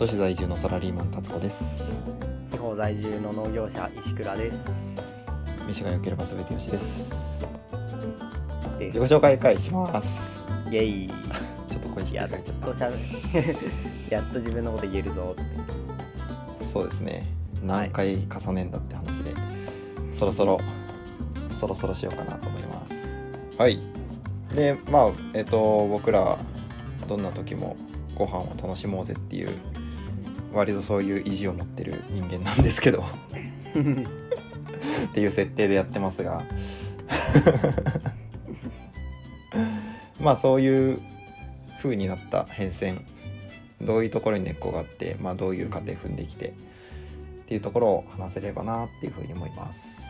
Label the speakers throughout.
Speaker 1: 都市在住のサラリーマン達子です。
Speaker 2: 地方在住の農業者石倉です。
Speaker 1: 飯が良ければ全てよしです。
Speaker 2: で
Speaker 1: 自己紹介会します。
Speaker 2: イエイ。
Speaker 1: ちょっと声低
Speaker 2: やっ
Speaker 1: く書いちゃっ
Speaker 2: としゃ やっと自分のこと言えるぞ
Speaker 1: たそうですね。何回重ねんだって話で、そろそろそろそろしようかなと思います。はい。でまあえっ、と僕らどんな時もご飯を楽しもうぜっていう割とそういう意地を持ってる人間なんですけど。っていう設定でやってますが。まあそういう風になった変遷。どういうところに根っこがあって、まあ、どういう過程踏んできてっていうところを話せればなっていう風に思います。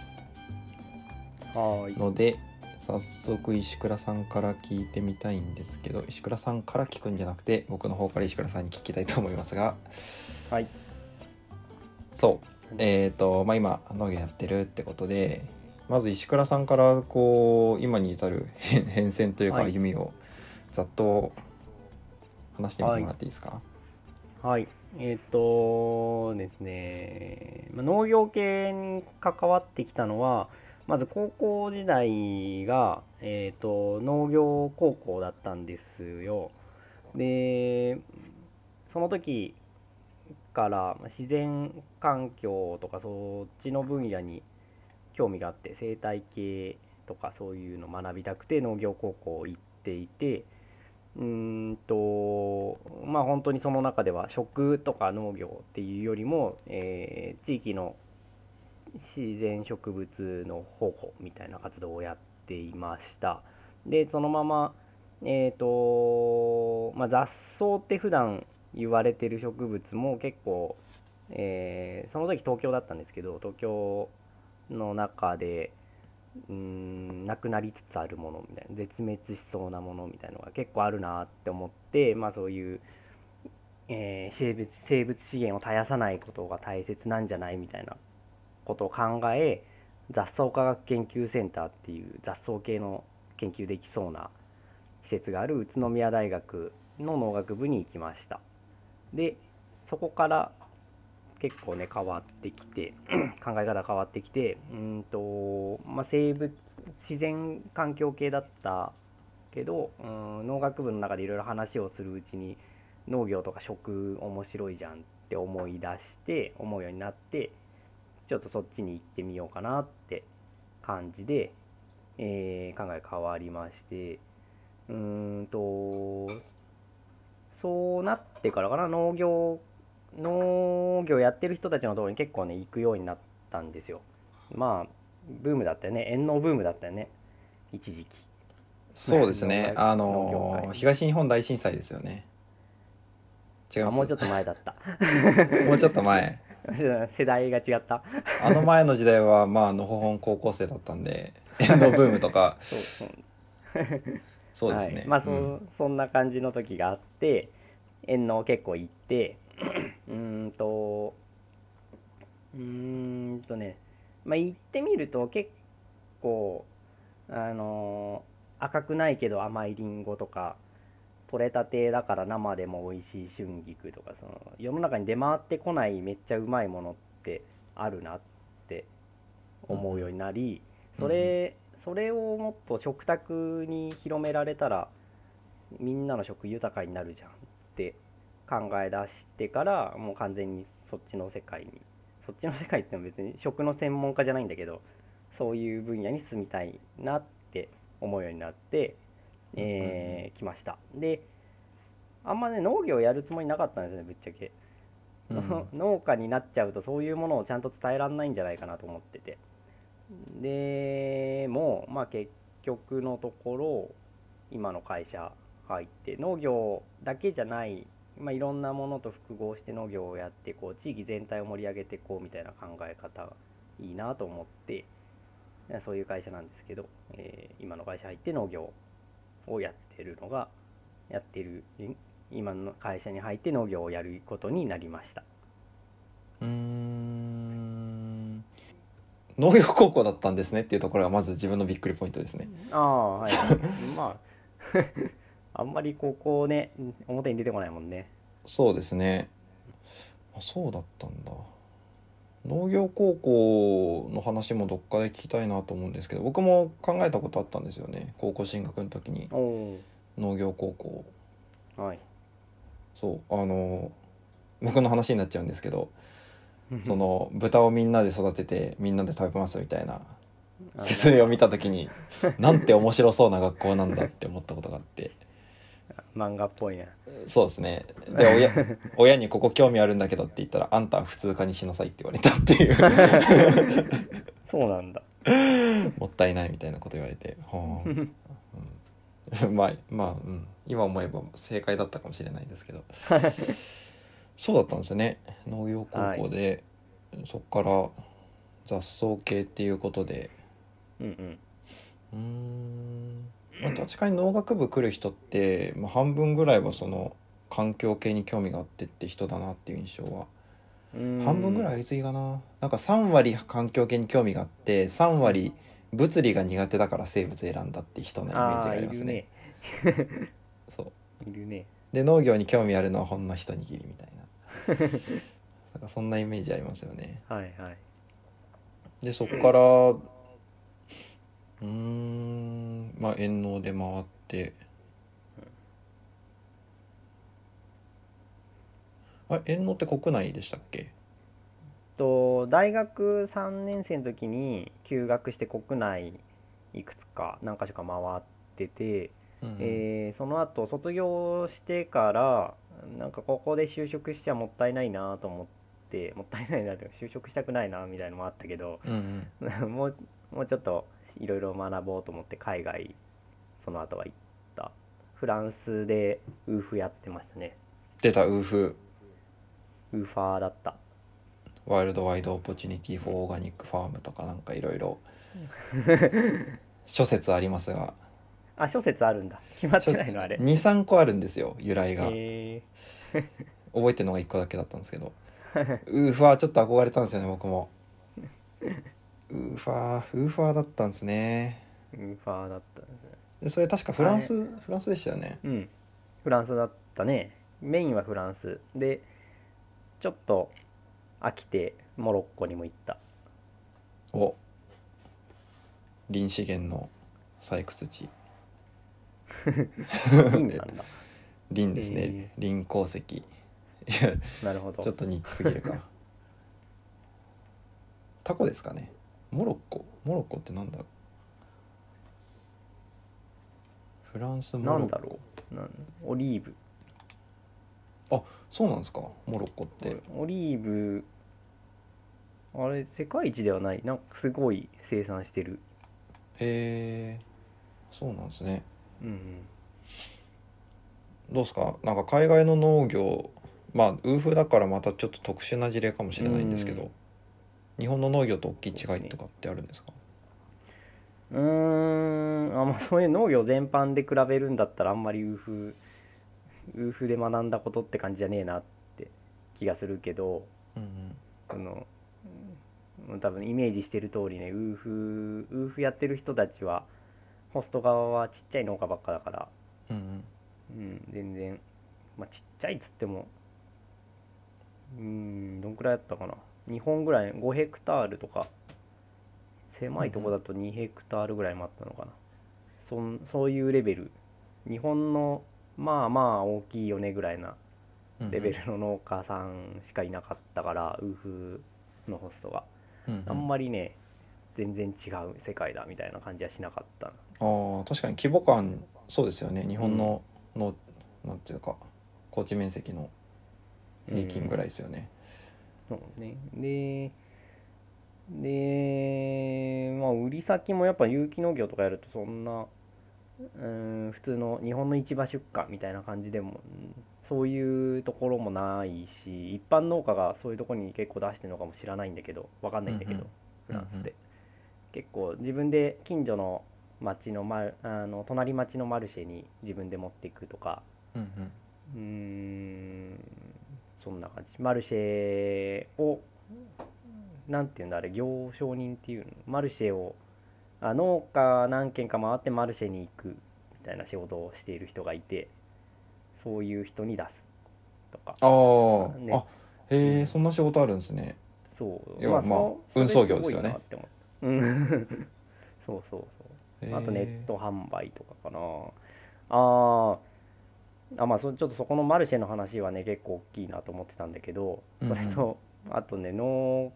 Speaker 2: はーい。
Speaker 1: ので早速石倉さんから聞いてみたいんですけど石倉さんから聞くんじゃなくて僕の方から石倉さんに聞きたいと思いますが。
Speaker 2: はい。
Speaker 1: そう。えっ、とまあ今農業やってるってことでまず石倉さんからこう今に至る変 変遷というか
Speaker 2: はい。
Speaker 1: 歩みをざっと話してみてもらっていいですか、
Speaker 2: はい。えっ、とですね。まあ農業系に関わってきたのはまず高校時代が、えー、と農業高校だったんですよ。でその時から自然環境とかそっちの分野に興味があって生態系とかそういうの学びたくて農業高校行っていてうんとまあ本当にその中では食とか農業っていうよりも、えー地域の自然植物の保護みたいな活動をやっていました。でそのままえっ、とまあ雑草って普段言われてる植物も結構、えーその時東京だったんですけど東京の中でうんなくなりつつあるものみたいな絶滅しそうなものみたいなのが結構あるなって思ってまあそういう、えー生物生物資源を絶やさないことが大切なんじゃないみたいなことを考え雑草科学研究センターっていう雑草系の研究できそうな施設がある宇都宮大学の農学部に行きました。でそこから結構ね変わってきて 考え方変わってきてうんと、まあ、生物自然環境系だったけどうん農学部の中でいろいろ話をするうちに農業とか食面白いじゃんって思い出して思うようになってちょっとそっちに行ってみようかなって感じで、えー考え変わりまして。うーんとそうなってからかな。農業農業やってる人たちのところに結構ね行くようになったんですよ。まあブームだったよね。遠農ブームだったよね。一時期。
Speaker 1: そうですね。あの
Speaker 2: 界。
Speaker 1: 東日本大震災ですよね。違います？
Speaker 2: あもうちょっと前だった。
Speaker 1: もうちょっと前
Speaker 2: 世代が違った。
Speaker 1: あの前の時代はまあのほほん高校生だったんで エンドブームとか。
Speaker 2: そう
Speaker 1: ですね、
Speaker 2: はい、まあそ,、
Speaker 1: うん。
Speaker 2: そんな感じの時があって遠農結構行って うーんとうーんとねまあ行ってみると結構あの赤くないけど甘いりんごとか取れたてだから生でも美味しい春菊とかその世の中に出回ってこないめっちゃうまいものってあるなって思うようになり、それそれをもっと食卓に広められたらみんなの食豊かになるじゃんって考え出してからもう完全にそっちの世界にそっちの世界ってのは別に食の専門家じゃないんだけどそういう分野に住みたいなって思うようになって、えー来ました。であんまね農業やるつもりなかったんですねぶっちゃけ、
Speaker 1: うん。
Speaker 2: 農家になっちゃうとそういうものをちゃんと伝えられないんじゃないかなと思ってて。でもまあ結局のところ今の会社入って農業だけじゃない、まあ、いろんなものと複合して農業をやってこう地域全体を盛り上げていこうみたいな考え方がいいなと思ってそういう会社なんですけど、えー今の会社入って農業をやってるのがやってるん今の会社に入って農業をやることになりました。
Speaker 1: うーん。農業高校だったんですねっていうところがまず自分のびっくりポイントですね。
Speaker 2: ああはい。まあ あんまりここね表に出てこないもんね。
Speaker 1: そうですね。あそうだったんだ農業高校の話もどっかで聞きたいなと思うんですけど僕も考えたことあったんですよね。高校進学の時に。農業高校。
Speaker 2: ーはい。
Speaker 1: そうあの僕の話になっちゃうんですけどその豚をみんなで育ててみんなで食べますみたいな
Speaker 2: あ
Speaker 1: 説明を見た時になんて面白そうな学校なんだって思ったことがあって
Speaker 2: 漫画っぽいな
Speaker 1: そうですね。で親 親に「ここ興味あるんだけど」って言ったら「あんたは普通科にしなさい」って言われたっていう。
Speaker 2: そうなんだ。
Speaker 1: もったいないみたいなこと言われて。はあ、うん、まあまあ、うん、今思えば正解だったかもしれないですけど。そうだったんですよね。農業高校で、そっから雑草系っていうことで。
Speaker 2: うんうん。
Speaker 1: うーん、まあ、確かに農学部来る人って、まあ、半分ぐらいはその環境系に興味があってって人だなっていう印象は。半分ぐらいは言い過ぎかな。なんか3割環境系に興味があって3割物理が苦手だから生物選んだって人のイメージがありますね。そう。
Speaker 2: いるね。
Speaker 1: で農業に興味あるのはほんの一握りみたいな。なんかそんなイメージありますよね。
Speaker 2: はいはい。
Speaker 1: でそっからうーん。まあ遠農で回って。あれ遠農って国内でしたっけ？
Speaker 2: と大学3年生の時に休学して国内いくつか何か所か回ってて、
Speaker 1: うん。
Speaker 2: えーその後卒業してからなんかここで就職しちゃもったいないなと思ってもったいないなって就職したくないなみたいなのもあったけど
Speaker 1: うんうん。
Speaker 2: もうもうちょっといろいろ学ぼうと思って海外その後は行った。フランスでウーフやってましたね。
Speaker 1: 出たウーフ。
Speaker 2: ウーファーだった。
Speaker 1: World Wide Opportunity for Organic Farm とかなんかいろいろ 諸説ありますが。
Speaker 2: あ諸説あるんだ。決まってないのあれ。
Speaker 1: 23個あるんですよ由来が、
Speaker 2: え
Speaker 1: 覚えてるのが1個だけだったんですけど。ウーファーちょっと憧れたんですよね僕もウーファーウーファーだったんですね。
Speaker 2: ー、ウーファーだったんですね。
Speaker 1: でそれ確かフランスフランスでしたよね。
Speaker 2: うん。フランスだったね。メインはフランス。でちょっと飽きてモロッコにも行った。
Speaker 1: お。林資源の採掘地。
Speaker 2: インなんだ。
Speaker 1: 林ですね、
Speaker 2: へ
Speaker 1: 林鉱石。いや
Speaker 2: なるほど。
Speaker 1: ちょっとニッチすぎるか。タコですかねモロッコ？モロッコってなんだ？フランスモロッコ？
Speaker 2: なんだろう？なんオリーブ。
Speaker 1: そうなんですか？モロッコって。
Speaker 2: オリーブあれ世界一ではない。なんかすごい生産してる。
Speaker 1: へえそうなんですね。
Speaker 2: うん
Speaker 1: どうですか？なんか海外の農業まあウーフだからまたちょっと特殊な事例かもしれないんですけど、
Speaker 2: うん
Speaker 1: 日本の農業と大きい違いとかってあるんですか？
Speaker 2: うーん。あまあそういう農業全般で比べるんだったらあんまりウーフウーフで学んだことって感じじゃねえなって気がするけど
Speaker 1: うんうん。
Speaker 2: そのうん多分イメージしてる通りねウーフウーフやってる人たちはホスト側はちっちゃい農家ばっかだから、
Speaker 1: うんうん。
Speaker 2: うん、全然、まあ、ちっちゃいっつってもうんどんくらいだったかな？2本ぐらい5ヘクタールとか狭いとこだと2ヘクタールぐらいもあったのかな。そんそういうレベル。日本のまあまあ大きいよねぐらいな
Speaker 1: うんうん
Speaker 2: レベルの農家さんしかいなかったから、ウーフのホストが。
Speaker 1: うんうん。
Speaker 2: あんまりね全然違う世界だみたいな感じはしなかった。な
Speaker 1: あー確かに規模感そうですよね。日本の、のなんていうか高地面積の平均ぐらいですよね、
Speaker 2: そうね。ででまあ売り先もやっぱ有機農業とかやるとそんなうん普通の日本の市場出荷みたいな感じでもうんそういうところもないし一般農家がそういうところに結構出してるのかもしれないんだけどわかんないんだけど、フランスで。結構自分で近所の町の,、ま、あの隣町のマルシェに自分で持っていくとか。
Speaker 1: うんうん。
Speaker 2: うーんそんな感じ。マルシェをなんていうんだあれ行商人っていうの？マルシェをあ農家何軒か回ってマルシェに行くみたいな仕事をしている人がいてそういう人に出すとか。
Speaker 1: あー、
Speaker 2: ね。
Speaker 1: あへえそんな仕事あるんですね。
Speaker 2: そう。
Speaker 1: 要はまあ
Speaker 2: そ
Speaker 1: 運送業ですよね。
Speaker 2: そう。うん。そうそうあとネット販売とかかな。あーあまあそちょっとそこのマルシェの話はね結構大きいなと思ってたんだけどそれと、あとね農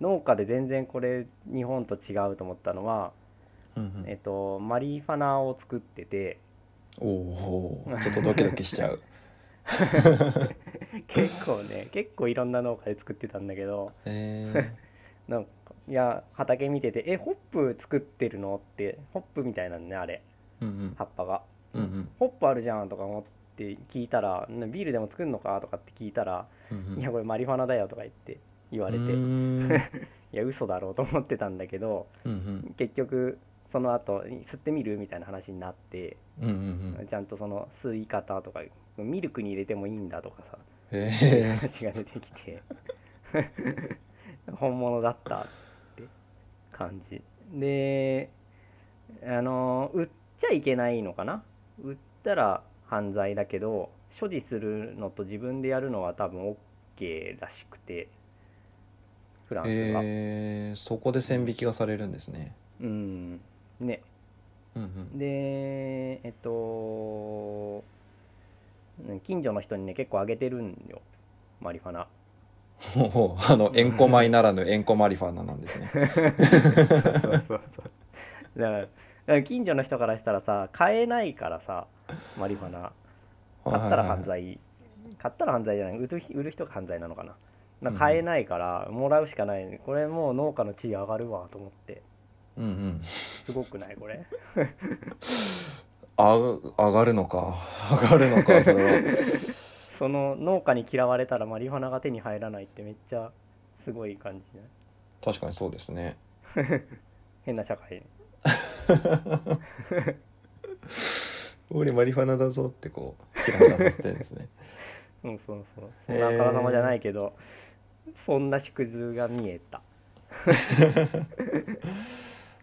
Speaker 2: 農家で全然これ日本と違うと思ったのは、
Speaker 1: うんうん。
Speaker 2: えっと、マリファナを作ってて
Speaker 1: おおー。ちょっとドキドキしちゃう。
Speaker 2: 結構ね結構いろんな農家で作ってたんだけど
Speaker 1: へえ
Speaker 2: なんかいや畑見てて「えホップ作ってるの?」ってホップみたいなんねあれ。
Speaker 1: うんうん。
Speaker 2: 葉っぱが
Speaker 1: うんうん
Speaker 2: ホップあるじゃんとか思って聞いたら「なビールでも作るのか?」とかって聞いたら「
Speaker 1: うんうん
Speaker 2: いやこれマリファナだよ」とか言って言われて。いや嘘だろうと思ってたんだけど
Speaker 1: うんうん。
Speaker 2: 結局その後吸ってみる？みたいな話になって
Speaker 1: うんうんうん。
Speaker 2: ちゃんとその吸い方とかミルクに入れてもいいんだとかさ
Speaker 1: へえ
Speaker 2: 話が出てきて 本物だったって感じ。であの売っちゃいけないのかな？売ったら犯罪だけど所持するのと自分でやるのは多分 OK らしくてフランスは、
Speaker 1: えー、そこで線引きがされるんですね。
Speaker 2: うん。ね。
Speaker 1: うんうん。
Speaker 2: でえっとうん近所の人にね結構あげてるんよ。マリファナ。
Speaker 1: ほうほうあのエンコマイならぬエンコマリファナなんですね。
Speaker 2: そうそうそう。だから近所の人からしたらさ買えないからさマリファナ。買ったら犯罪。買ったら犯罪じゃない。売る売る人が犯罪なのかな。な買えないからもらうしかない。これもう農家の地位上がるわと思って。
Speaker 1: うんうん。
Speaker 2: すごくないこれ？
Speaker 1: あ上がるのか。上がるのかそれは。
Speaker 2: その農家に嫌われたらマリファナが手に入らないってめっちゃすごい感じね
Speaker 1: 確かにそうですね。
Speaker 2: 変な社会
Speaker 1: 俺マリファナだぞってこうひらめかさせてるんですね。
Speaker 2: うんそうそう。そんなあからさまじゃないけどそんな縮図が見えた。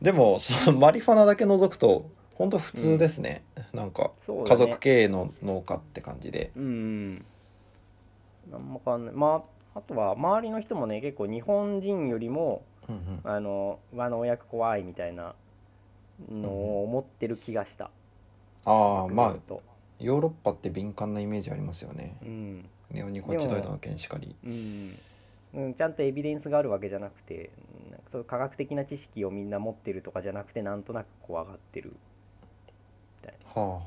Speaker 1: でもそのマリファナだけ除くと本当普通ですね、なんか
Speaker 2: そうだね。
Speaker 1: 家族経営の農家って感じで。
Speaker 2: うんうん。なんも変わんない。まああとは周りの人もね結構日本人よりも
Speaker 1: うんうん。
Speaker 2: あの和の親子怖いみたいなのを思ってる気がした、
Speaker 1: ああまあヨーロッパって敏感なイメージありますよね。
Speaker 2: うん。
Speaker 1: ネオニコチドイドの件しかり。
Speaker 2: うんうん、ちゃんとエビデンスがあるわけじゃなくてなんかそういう科学的な知識をみんな持ってるとかじゃなくてなんとなく怖がってる。
Speaker 1: はあはあは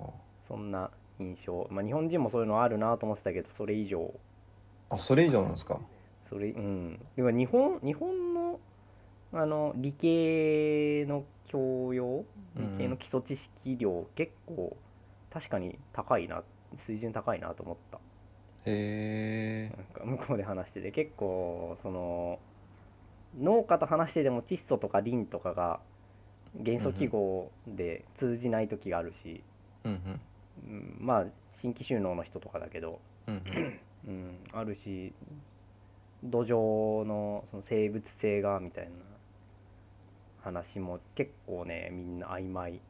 Speaker 1: あは
Speaker 2: そんな印象、まあ、日本人もそういうのあるなと思ってたけどそれ以上。
Speaker 1: ああそれ以上なんですか？
Speaker 2: それうん。でも日本日本のあの理系の教養
Speaker 1: うん。
Speaker 2: 理系の基礎知識量、結構確かに高いな水準高いなと思った。
Speaker 1: へえ
Speaker 2: なんか向こうで話してて結構その農家と話してても窒素とかリンとかが元素記号で通じない時があるし、
Speaker 1: うんうん。
Speaker 2: うんまあ新規収納の人とかだけど、
Speaker 1: うんうん。
Speaker 2: うん、あるし土壌のその生物性がみたいな話も結構ねみんな曖昧、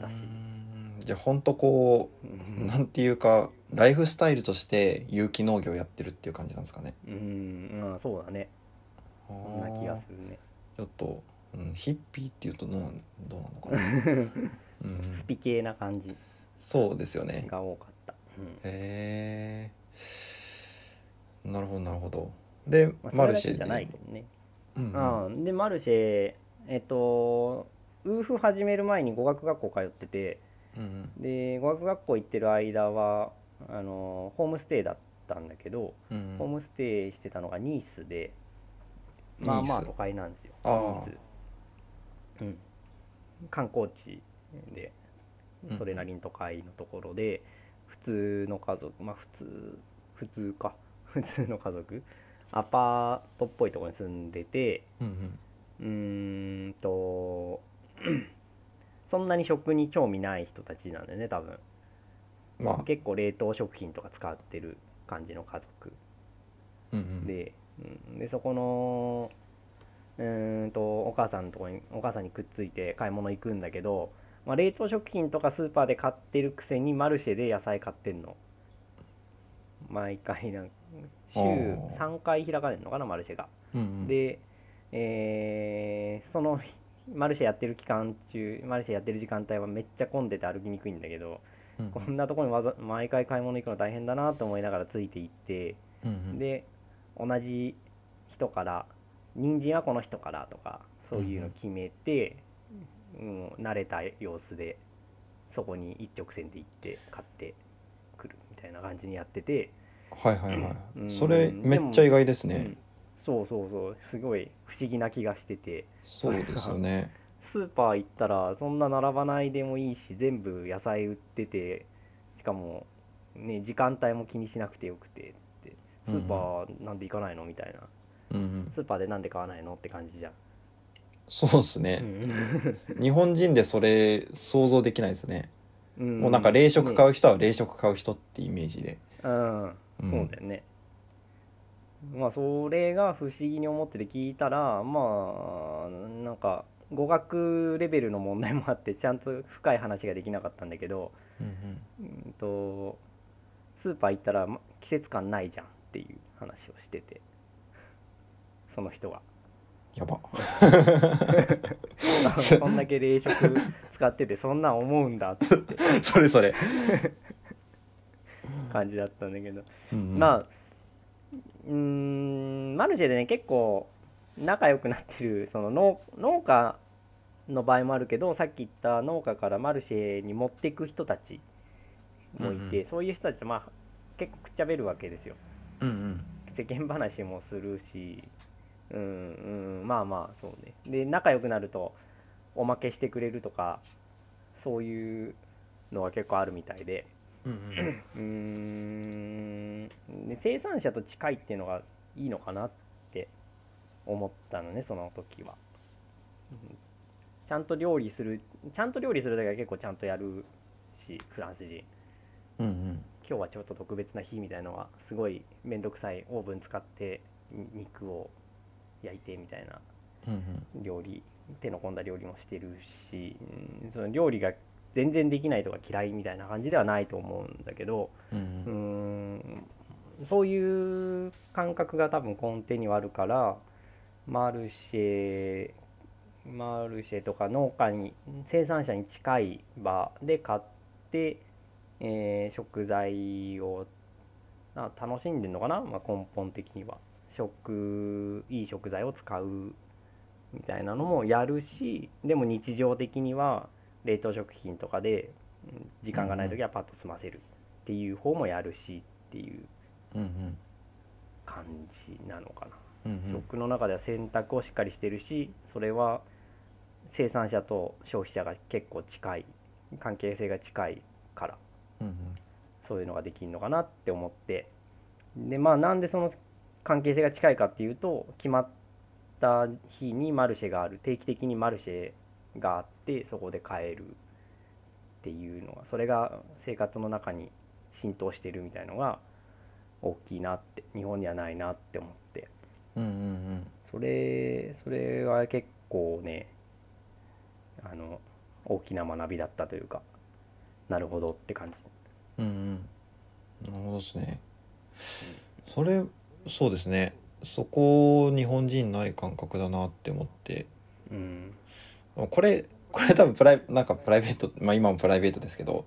Speaker 2: だし。
Speaker 1: ん。じゃあ本当こ
Speaker 2: う
Speaker 1: うん。なんていうかライフスタイルとして有機農業やってるっていう感じなんですかね。
Speaker 2: うん、まあそうだね。
Speaker 1: そ
Speaker 2: そんな気がするね。
Speaker 1: ちょっと、うん、ヒッピーっていうとどうどうなのかな、うん。
Speaker 2: ス、ピ系な感じ。
Speaker 1: そうですよね。
Speaker 2: が多かった、うん。
Speaker 1: へえなるほどなるほど。で、
Speaker 2: まあ、
Speaker 1: マルシェで。
Speaker 2: ね、
Speaker 1: うんうん。
Speaker 2: うん、でマルシェえっとウーフ始める前に語学学校通ってて
Speaker 1: うん
Speaker 2: で語学学校行ってる間はあのホームステイだったんだけど、
Speaker 1: うん
Speaker 2: ホームステイしてたのがニースでまあまあ都会なんですよニース。うん。観光地で
Speaker 1: うん
Speaker 2: それなりに都会のところで普通の家族まあ普通普通か。普通の家族。アパートっぽいところに住んでて
Speaker 1: うん
Speaker 2: うーんと そんなに食に興味ない人たちなんだよね多分。
Speaker 1: うんまあ。
Speaker 2: 結構冷凍食品とか使ってる感じの家族。
Speaker 1: うんうん。
Speaker 2: で,、うん、でそこのうーんとお母さんのとこにお母さんにくっついて買い物行くんだけど、まあ、冷凍食品とかスーパーで買ってるくせにマルシェで野菜買ってんの。毎回なん週
Speaker 1: あー。
Speaker 2: 3回開かれるのかなマルシェが。
Speaker 1: うんうん。
Speaker 2: で、えーそのマルシェやってる期間中マルシェやってる時間帯はめっちゃ混んでて歩きにくいんだけど
Speaker 1: うん
Speaker 2: こんなところにわざ毎回買い物行くの大変だなと思いながらついていって
Speaker 1: うんうん。
Speaker 2: で同じ人から人参はこの人からとかそういうの決めて、うん慣れた様子でそこに一直線で行って買ってくるみたいな感じにやってて、
Speaker 1: はいはいは
Speaker 2: うん。
Speaker 1: いそれめっちゃ意外ですね。
Speaker 2: うんそうそうそうすごい不思議な気がしてて。
Speaker 1: そうですよね。
Speaker 2: スーパー行ったらそんな並ばないでもいいし全部野菜売っててしかも、ね、時間帯も気にしなくてよくてって。スーパーなんで行かないのみたいな。
Speaker 1: うんうん。
Speaker 2: スーパーでなんで買わないのって感じじゃん、
Speaker 1: そうですね。日本人でそれ想像できないですね。
Speaker 2: うん。
Speaker 1: もうなんか冷食買
Speaker 2: う、
Speaker 1: う人は冷食買う人ってイメージで。
Speaker 2: うん、
Speaker 1: うん。
Speaker 2: そうだよねまあそれが不思議に思ってて聞いたらまあなんか語学レベルの問題もあってちゃんと深い話ができなかったんだけど
Speaker 1: うん
Speaker 2: うん。とスーパー行ったらま季節感ないじゃんっていう話をしててその人が
Speaker 1: やば。
Speaker 2: そんだけ冷食使っててそんなん思うんだって。
Speaker 1: それそれ。
Speaker 2: 感じだったんだけど、
Speaker 1: うんうん。
Speaker 2: まあうーん。マルシェでね結構仲良くなってる。その農農家の場合もあるけどさっき言った農家からマルシェに持っていく人たちもいて、
Speaker 1: うん
Speaker 2: そういう人たちとまあ結構くっちゃべるわけですよ。
Speaker 1: うんうん。
Speaker 2: 世間話もするし。うんうん。まあまあそうね。で仲良くなるとおまけしてくれるとかそういうのが結構あるみたいで
Speaker 1: うんうん
Speaker 2: うーん。で生産者と近いっていうのがいいのかなって思ったのねその時は、うん。ちゃんと料理するちゃんと料理するだけは結構ちゃんとやるしフランス人。
Speaker 1: うんうん。
Speaker 2: 今日はちょっと特別な日みたいのはすごい面倒くさいオーブン使ってに肉を焼いてみたいな。
Speaker 1: うん。
Speaker 2: 料理手の込んだ料理もしてるし、うん。その料理が全然できないとか嫌いみたいな感じではないと思うんだけど
Speaker 1: うんう
Speaker 2: ん。そういう感覚が多分根底にはあるからマルシェマルシェとか農家に生産者に近い場で買って、えー食材をあ楽しんでるのかな、まあ、根本的には。食いい食材を使うみたいなのもやるしでも日常的には冷凍食品とかでうん時間がない時はパッと済ませるっていう方もやるしっていう感じなのかな、
Speaker 1: うんうん。
Speaker 2: 食の中では選択をしっかりしてるしそれは生産者と消費者が結構近い関係性が近いから
Speaker 1: うん
Speaker 2: そういうのができるのかなって思って。でまあなんでその関係性が近いかっていうと決まった日にマルシェがある定期的にマルシェがあってそこで買えるっていうのがそれが生活の中に浸透してるみたいのが大きいなって日本にはないなって思って。
Speaker 1: うんうんうん。
Speaker 2: それそれは結構ねあの大きな学びだったというかなるほどって感じ。
Speaker 1: うんうん。なるほどですね。それそうですね。そこ日本人ない感覚だなって思って。
Speaker 2: うん
Speaker 1: これこれ多分プライなんかプライベートまあ今もプライベートですけど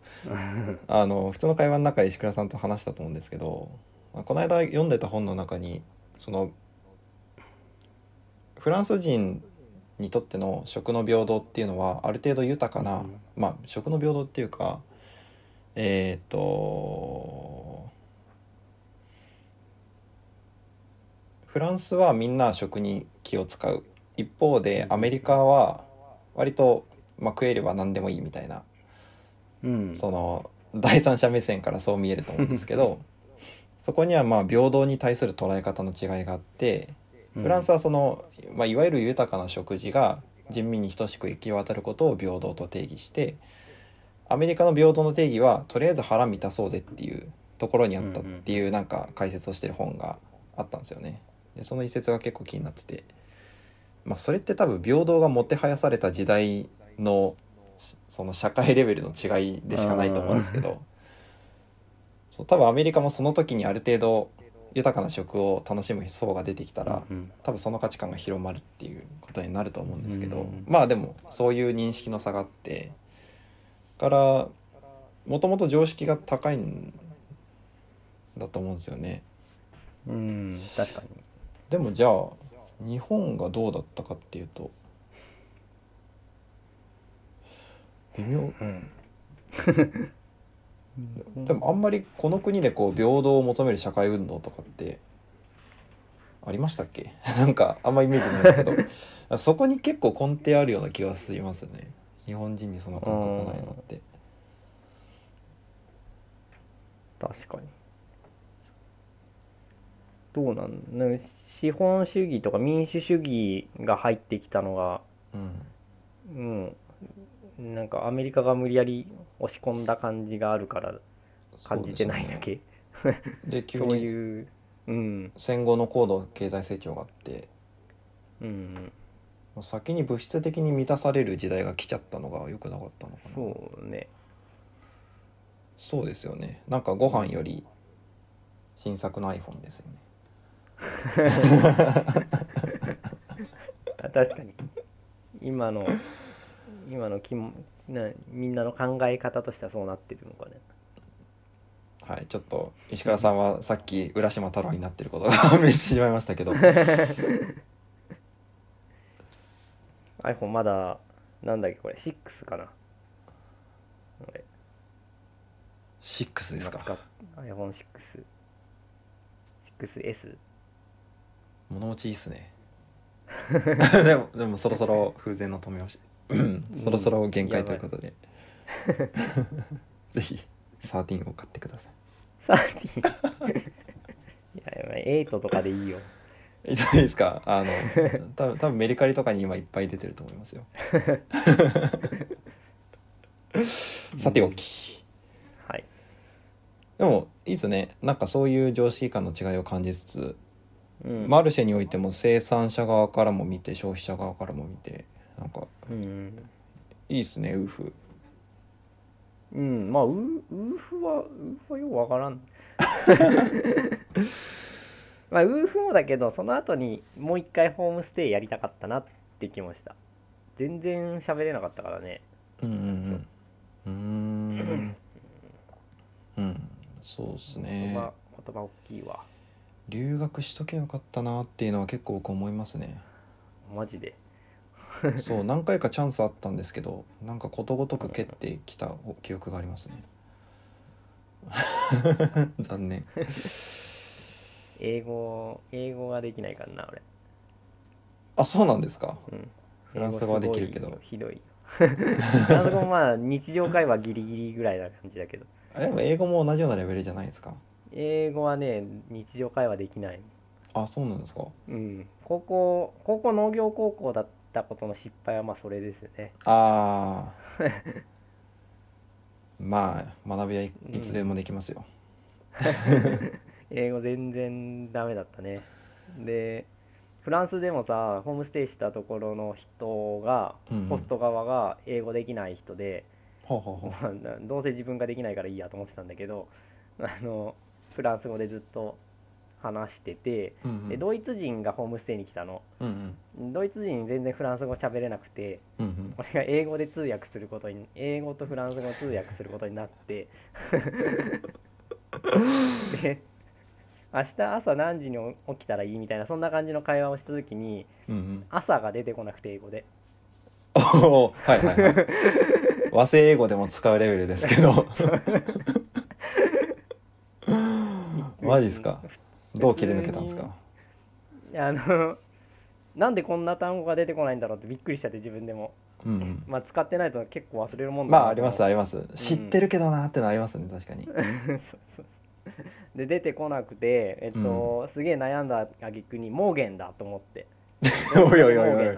Speaker 1: あの普通の会話の中で石倉さんと話したと思うんですけどまあこの間読んでた本の中にそのフランス人にとっての食の平等っていうのはある程度豊かな、
Speaker 2: うん。
Speaker 1: まあ食の平等っていうかえっ、とフランスはみんな食に気を使う。一方でアメリカは割と、まあ、食えれば何でもいいみたいな
Speaker 2: うん。
Speaker 1: その第三者目線からそう見えると思うんですけどそこにはまあ平等に対する捉え方の違いがあってフランスはその、まあ、いわゆる豊かな食事が人民に等しく行き渡ることを平等と定義してアメリカの平等の定義はとりあえず腹満たそうぜっていうところにあったっていうなんか解説をしてる本があったんですよね。でその一節が結構気になってて、まあ、それって多分平等がもてはやされた時代のしその社会レベルの違いでしかないと思うんですけど。そう多分アメリカもその時にある程度豊かな食を楽しむ層が出てきたら、
Speaker 2: うん
Speaker 1: 多分その価値観が広まるっていうことになると思うんですけど、
Speaker 2: うん
Speaker 1: まあでもそういう認識の差があってからもともと常識が高いんだと思うんですよね。
Speaker 2: うん、うん確かに。
Speaker 1: でもじゃあ日本がどうだったかっていうと微妙。
Speaker 2: うん。
Speaker 1: でもあんまりこの国でこう平等を求める社会運動とかってありましたっけ？なんかあんまイメージないですけど。そこに結構根底あるような気がしますよね。日本人にその感覚ないのって。
Speaker 2: 確かに。どうなん？ね資本主義とか民主主義が入ってきたのが
Speaker 1: うん
Speaker 2: うんなんかアメリカが無理やり押し込んだ感じがあるから感じてないだけ。
Speaker 1: ですね。で急に
Speaker 2: いううん。
Speaker 1: 戦後の高度経済成長があって
Speaker 2: うん
Speaker 1: 先に物質的に満たされる時代が来ちゃったのが良くなかったのかな。
Speaker 2: そうね。
Speaker 1: そうですよね。なんかご飯より新作の iPhone ですよね。
Speaker 2: あ 確かに。今の今のきもなみんなの考え方としてはそうなってるのかね。
Speaker 1: はいちょっと石倉さんはさっき浦島太郎になってることが判明してしまいましたけど。
Speaker 2: iPhone まだなんだっけこれ6かな。これ。
Speaker 1: 6ですか。
Speaker 2: 今使っ iPhone6 6S
Speaker 1: 物持ちいいっすね。でもでもそろそろ風前の止めをしそろそろ限界ということで、ぜひ13を買ってくださ
Speaker 2: 13いやまあ8とかでいいよ。
Speaker 1: いいじゃないですか。あの多分多分メリカリとかに今いっぱい出てると思いますよ。さておき。
Speaker 2: はい。
Speaker 1: でもいいですね。なんかそういう常識感の違いを感じつつ
Speaker 2: うん。
Speaker 1: マルシェにおいても生産者側からも見て消費者側からも見てなんか
Speaker 2: うん。
Speaker 1: いいっすねウーフ。
Speaker 2: うん、まあウーウーフはウーフはよくわからん。まあウーフもだけどその後にもう一回ホームステイやりたかったなって気もした。全然喋れなかったからね。
Speaker 1: うんうんうん。うーん。うん。そうっす
Speaker 2: 言
Speaker 1: ね
Speaker 2: 葉言葉大きいわ
Speaker 1: 留学しとけばよかったなっていうのは結構僕思いますね。
Speaker 2: マジで？
Speaker 1: そう 何回かチャンスあったんですけどなんかことごとく蹴ってきた記憶がありますね。残念。
Speaker 2: 英語英語ができないからな俺。
Speaker 1: あそうなんですか？
Speaker 2: うん。
Speaker 1: フランス語はできるけど。
Speaker 2: ひどい。フランス語もまあ日常会話ギリギリぐらいな感じだけど。
Speaker 1: あでも英語も同じようなレベルじゃないですか？
Speaker 2: 英語はね日常会話できない。
Speaker 1: あそうなんですか？
Speaker 2: うん、高校高校農業高校だったことの失敗はまあそれですよね。
Speaker 1: ああまあ学びはいいつでもできますよ、
Speaker 2: 英語全然ダメだったね。でフランスでもさホームステイしたところの人が
Speaker 1: うんうん。
Speaker 2: ホスト側が英語できない人で、
Speaker 1: ほうほうほ
Speaker 2: どうせ自分ができないからいいやと思ってたんだけどあのフランス語でずっと話してて
Speaker 1: うんうん。
Speaker 2: でドイツ人がホームステイに来たの。
Speaker 1: うんうん。
Speaker 2: ドイツ人全然フランス語喋れなくて
Speaker 1: うんうん。
Speaker 2: 俺が英語で通訳することに英語とフランス語を通訳することになって。で明日朝何時に起きたらいいみたいなそんな感じの会話をした時に
Speaker 1: うんうん。
Speaker 2: 朝が出てこなくて英語で。
Speaker 1: おおはいはいはい。和製英語でも使うレベルですけど マジっすか？どう切り抜けたんですか？
Speaker 2: あのなんでこんな単語が出てこないんだろうってびっくりしちゃって自分でも。
Speaker 1: うんうん。
Speaker 2: まあ使ってないと結構忘れるもんだな
Speaker 1: まあありますあります。知ってるけどなーってのありますね確かに。
Speaker 2: そうそうで出てこなくてえっと、すげえ悩んだ挙句にモーゲンだと思って。
Speaker 1: おいおいおいおい。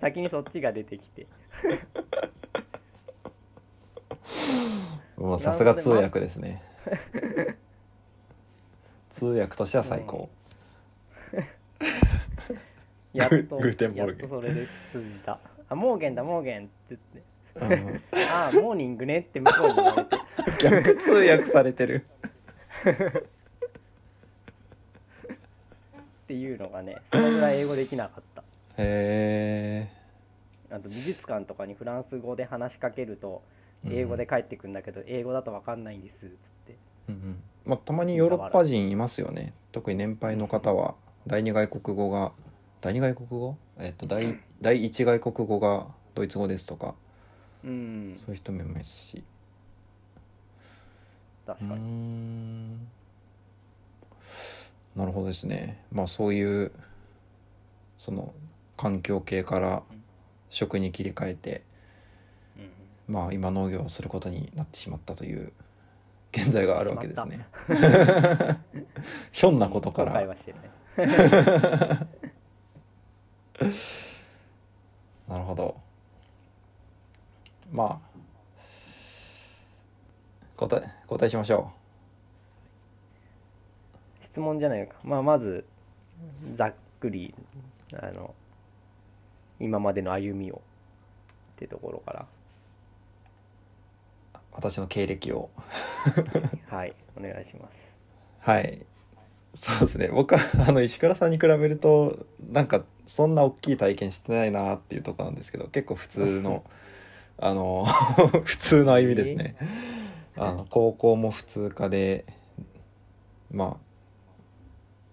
Speaker 2: 先にそっちが出てきて
Speaker 1: もうさすが通訳ですね。通訳としては最高、
Speaker 2: やっと
Speaker 1: グーテンボ
Speaker 2: や
Speaker 1: ルゲン
Speaker 2: それで通じた。あモーゲンだモーゲンって言って。
Speaker 1: うん、
Speaker 2: ああモーニングねって向こうに言われて。
Speaker 1: 逆通訳されてる。
Speaker 2: っていうのがねそのぐらい英語できなかった。
Speaker 1: へ
Speaker 2: あと美術館とかにフランス語で話しかけると
Speaker 1: え
Speaker 2: 英語で返ってくるんだけど、英語だと分かんないんですっつって。
Speaker 1: うんうん。まあ、たまにヨーロッパ人いますよね。特に年配の方は。第二外国語が第二外国語？えっと第第一外国語がドイツ語ですとか。
Speaker 2: うん。
Speaker 1: そういう人もいますし。
Speaker 2: 確かに、
Speaker 1: ん。なるほどですね。まあそういうその環境系から食に切り替えて
Speaker 2: うん
Speaker 1: まあ今農業をすることになってしまったという現在があるわけですね。ひょんなことから。なるほど。まあ答え答えしましょ
Speaker 2: 質問じゃないか、まあ、まずざっくりあの今までの歩みをってところから。
Speaker 1: う私の経歴を。
Speaker 2: はいお願いします。
Speaker 1: はい。そうですね。僕はあの石倉さんに比べるとなんかそんな大きい体験してないなっていうところなんですけど結構普通の あの 普通の歩みですね、あの高校も普通科でまあ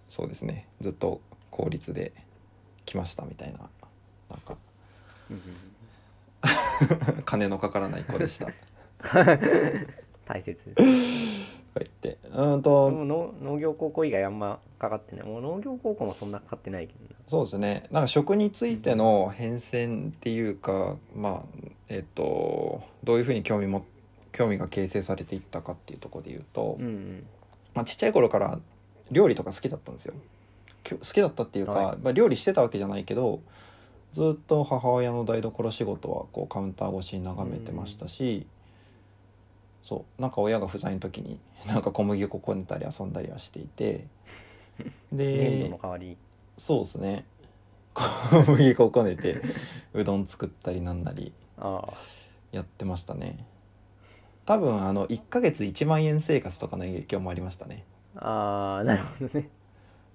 Speaker 1: そうですね。ずっと公立で来ましたみたいななんか。
Speaker 2: うん
Speaker 1: 金のかからない子でした。と
Speaker 2: 大切
Speaker 1: 言って。うーんと
Speaker 2: 農農業高校以外あんまかかってない。もう農業高校もそんなかかってないけどな。
Speaker 1: そうですね。なんか食についての変遷っていうかまあえっとどういうふうに興味も興味が形成されていったかっていうところで言うと、
Speaker 2: うんうん。
Speaker 1: まあ、ちっちゃい頃から料理とか好きだったんですよ。きょ好きだったっていうか、
Speaker 2: はい。
Speaker 1: まあ、料理してたわけじゃないけどずっと母親の台所仕事はこうカウンター越しに眺めてましたし、そう。なんか親が不在の時に なんか小麦粉こねたり遊んだりはしていて
Speaker 2: 粘
Speaker 1: で
Speaker 2: 土の代わり
Speaker 1: そうですね。小麦粉こねてうどん作ったりなんなりやってましたね。多分あの1ヶ月1万円生活とかの影響もありましたね。
Speaker 2: ああなるほどね。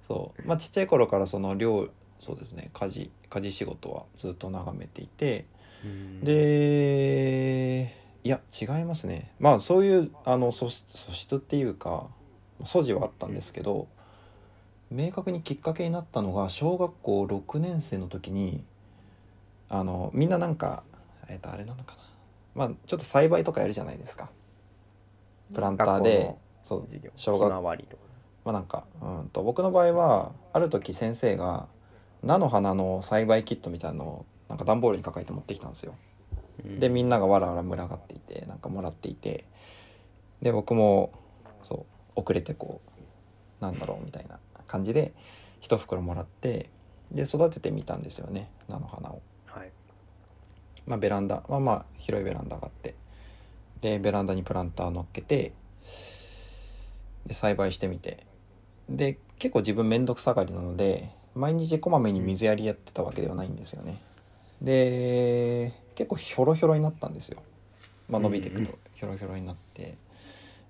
Speaker 1: そう。まあちっちゃい頃からその料そうですね。家事家事仕事はずっと眺めていて
Speaker 2: うん。
Speaker 1: でいや違いますね。まあそういうあの素質素質っていうか素地はあったんですけど明確にきっかけになったのが小学校6年生の時にあのみんななんかえっ、とあれなのかな。まあちょっと栽培とかやるじゃないですか。プランターでそう小学
Speaker 2: ひま
Speaker 1: あなんかうんと僕の場合はある時先生が菜の花の栽培キットみたいなのをなんか段ボールに抱えて持ってきたんですよでみんながわらわら群がっていてなんかもらっていてで僕もそう遅れてこうなんだろうみたいな感じで一袋もらってで育ててみたんですよね菜の花を。
Speaker 2: はい
Speaker 1: まあ、ベランダまあまあ広いベランダがあってでベランダにプランター乗っけてで栽培してみてで結構自分面倒くさがりなので毎日こまめに水やりやってたわけではないんですよねで結構ひょろひょろになったんですよ。まあ伸びていくと。ひょろひょろになって。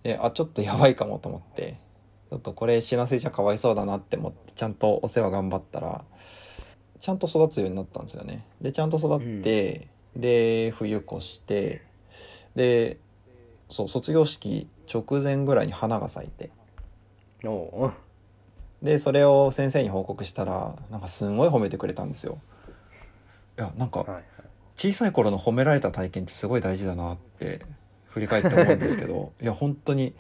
Speaker 1: であちょっとやばいかもと思って。ちょっとこれ死なせちゃかわいそうだなって思ってちゃんとお世話頑張ったらちゃんと育つようになったんですよね。でちゃんと育って、で冬越してでそう卒業式直前ぐらいに花が咲いて。でそれを先生に報告したらなんかすんごい褒めてくれたんですよ。いやなんか
Speaker 2: はいはい
Speaker 1: 小さい頃の褒められた体験ってすごい大事だなって振り返って思うんですけど いや本当に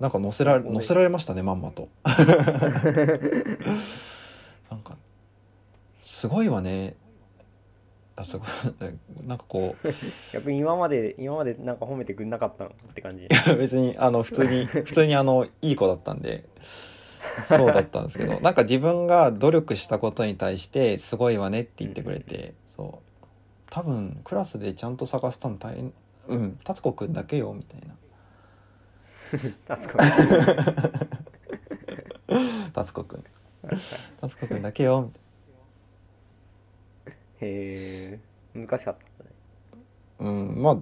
Speaker 1: なんか乗せられ乗せられましたねまんまと。なんかすごいわね。あすごい。なんかこう
Speaker 2: 逆に今まで今までなんか褒めてくんなかったのって感じ。
Speaker 1: いや別にあの普通に普通にあのいい子だったんでそうだったんですけどなんか自分が努力したことに対してすごいわねって言ってくれて多分クラスでちゃんと探すたの大変うん達子くんだけよみたいな。
Speaker 2: 達子
Speaker 1: 達子くん。達子くんだけよみたい
Speaker 2: へえ難しかったね。
Speaker 1: なうんまあ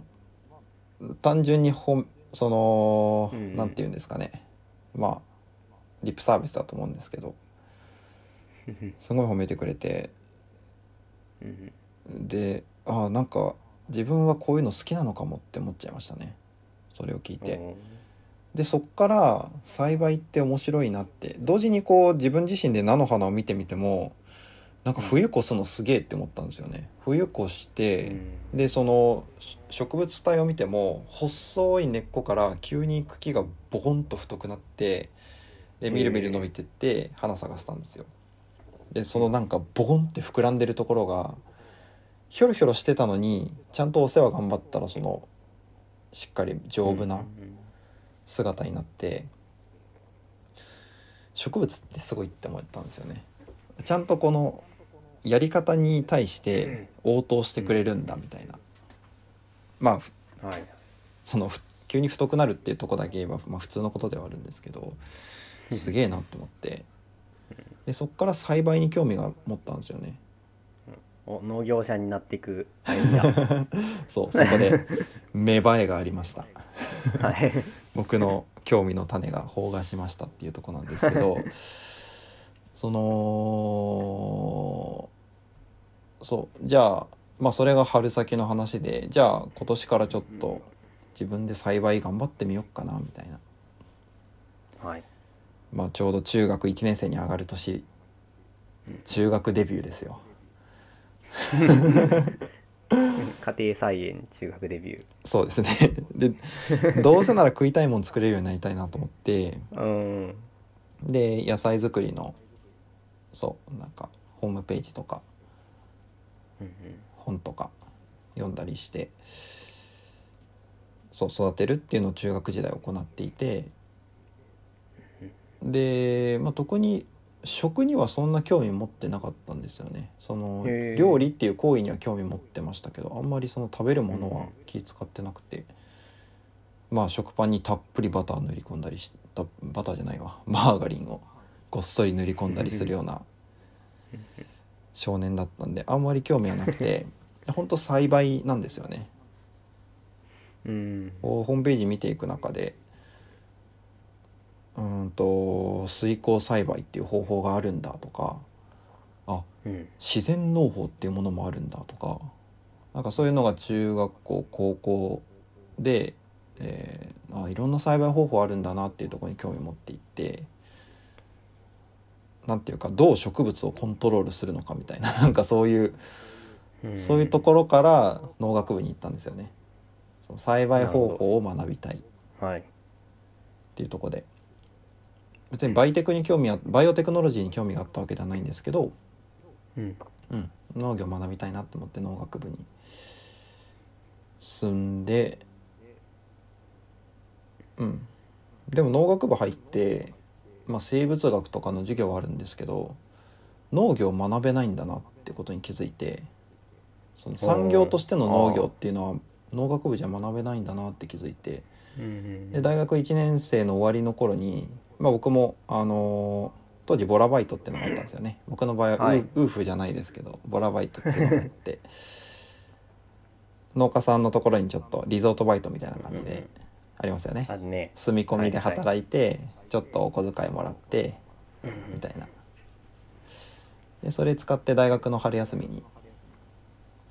Speaker 1: 単純にほんその、
Speaker 2: うん。
Speaker 1: なんて言うんですかね。まあリップサービスだと思うんですけど。すごい褒めてくれて。
Speaker 2: うん。
Speaker 1: でああなんか自分はこういうの好きなのかもって思っちゃいましたね。それを聞いて。でそっから栽培って面白いなって。同時にこう自分自身で菜の花を見てみてもなんか冬越すのすげえって思ったんですよね。冬越して、でそのし植物体を見ても細い根っこから急に茎がボコンと太くなってでみるみる伸びてって花咲かせたんですよ。でそのなんかボコンって膨らんでるところがひょろひょろしてたのにちゃんとお世話頑張ったらそのしっかり丈夫な姿になって植物ってすごいって思ったんですよね。ちゃんとこのやり方に対して応答してくれるんだみたいな。まあそのふ急に太くなるっていうとこだけ言えば、まあ、普通のことではあるんですけどすげえなって思って。でそっから栽培に興味が持ったんですよね。
Speaker 2: お農業者になっていく。
Speaker 1: そうそこで芽生えがありました。
Speaker 2: はい。
Speaker 1: 僕の興味の種が萌芽しましたっていうとこなんですけど そのそうじゃあまあそれが春先の話でじゃあ今年からちょっと自分で栽培頑張ってみようかなみたいな。
Speaker 2: はい。
Speaker 1: まあちょうど中学1年生に上がる年。中学デビューですよ
Speaker 2: 家庭菜園中学デビュ
Speaker 1: そうですね。でどうせなら食いたいもん作れるようになりたいなと思って。
Speaker 2: ーうん。
Speaker 1: で野菜作りのそうなんかホームページとか
Speaker 2: うん
Speaker 1: 本とか読んだりしてそう育てるっていうのを中学時代行っていて。で、まあ、特に食にはそんな興味持ってなかったんですよね。その
Speaker 2: へー。
Speaker 1: 料理っていう行為には興味持ってましたけどあんまりその食べるものは気使ってなくて、まあ食パンにたっぷりバター塗り込んだりしたバターじゃないわ。マーガリンをごっそり塗り込んだりするような少年だったんであんまり興味はなくて。本当栽培なんですよね。
Speaker 2: うん。
Speaker 1: ホームページ見ていく中でうーんと水耕栽培っていう方法があるんだとかあ
Speaker 2: うん。
Speaker 1: 自然農法っていうものもあるんだとかなんかそういうのが中学校高校で、えーあいろんな栽培方法あるんだなっていうところに興味を持っていってなんていうかどう植物をコントロールするのかみたいな なんかそういう
Speaker 2: うん。
Speaker 1: そういうところから農学部に行ったんですよね。その栽培方法を学びたい。っ
Speaker 2: はい。
Speaker 1: ていうところで別にバイテクに興味あバイオテクノロジーに興味があったわけではないんですけど、
Speaker 2: うん。
Speaker 1: うん、農業を学びたいなと思って農学部に進んでうん。でも農学部入って、まあ、生物学とかの授業はあるんですけど農業を学べないんだなってことに気づいてその産業としての農業っていうのは農学部じゃ学べないんだなって気づいて
Speaker 2: うん
Speaker 1: で大学1年生の終わりの頃に、まあ、僕も、あのー当時ボラバイトってのがあったんですよね。僕の場合はウ,、
Speaker 2: はい。
Speaker 1: ウーフじゃないですけどボラバイトっていうのがあって。農家さんのところにちょっとリゾートバイトみたいな感じ
Speaker 2: うんうん
Speaker 1: でありますよね。
Speaker 2: あるね。
Speaker 1: 住み込みで働いて、ちょっとお小遣いもらってみたいな。でそれ使って大学の春休みに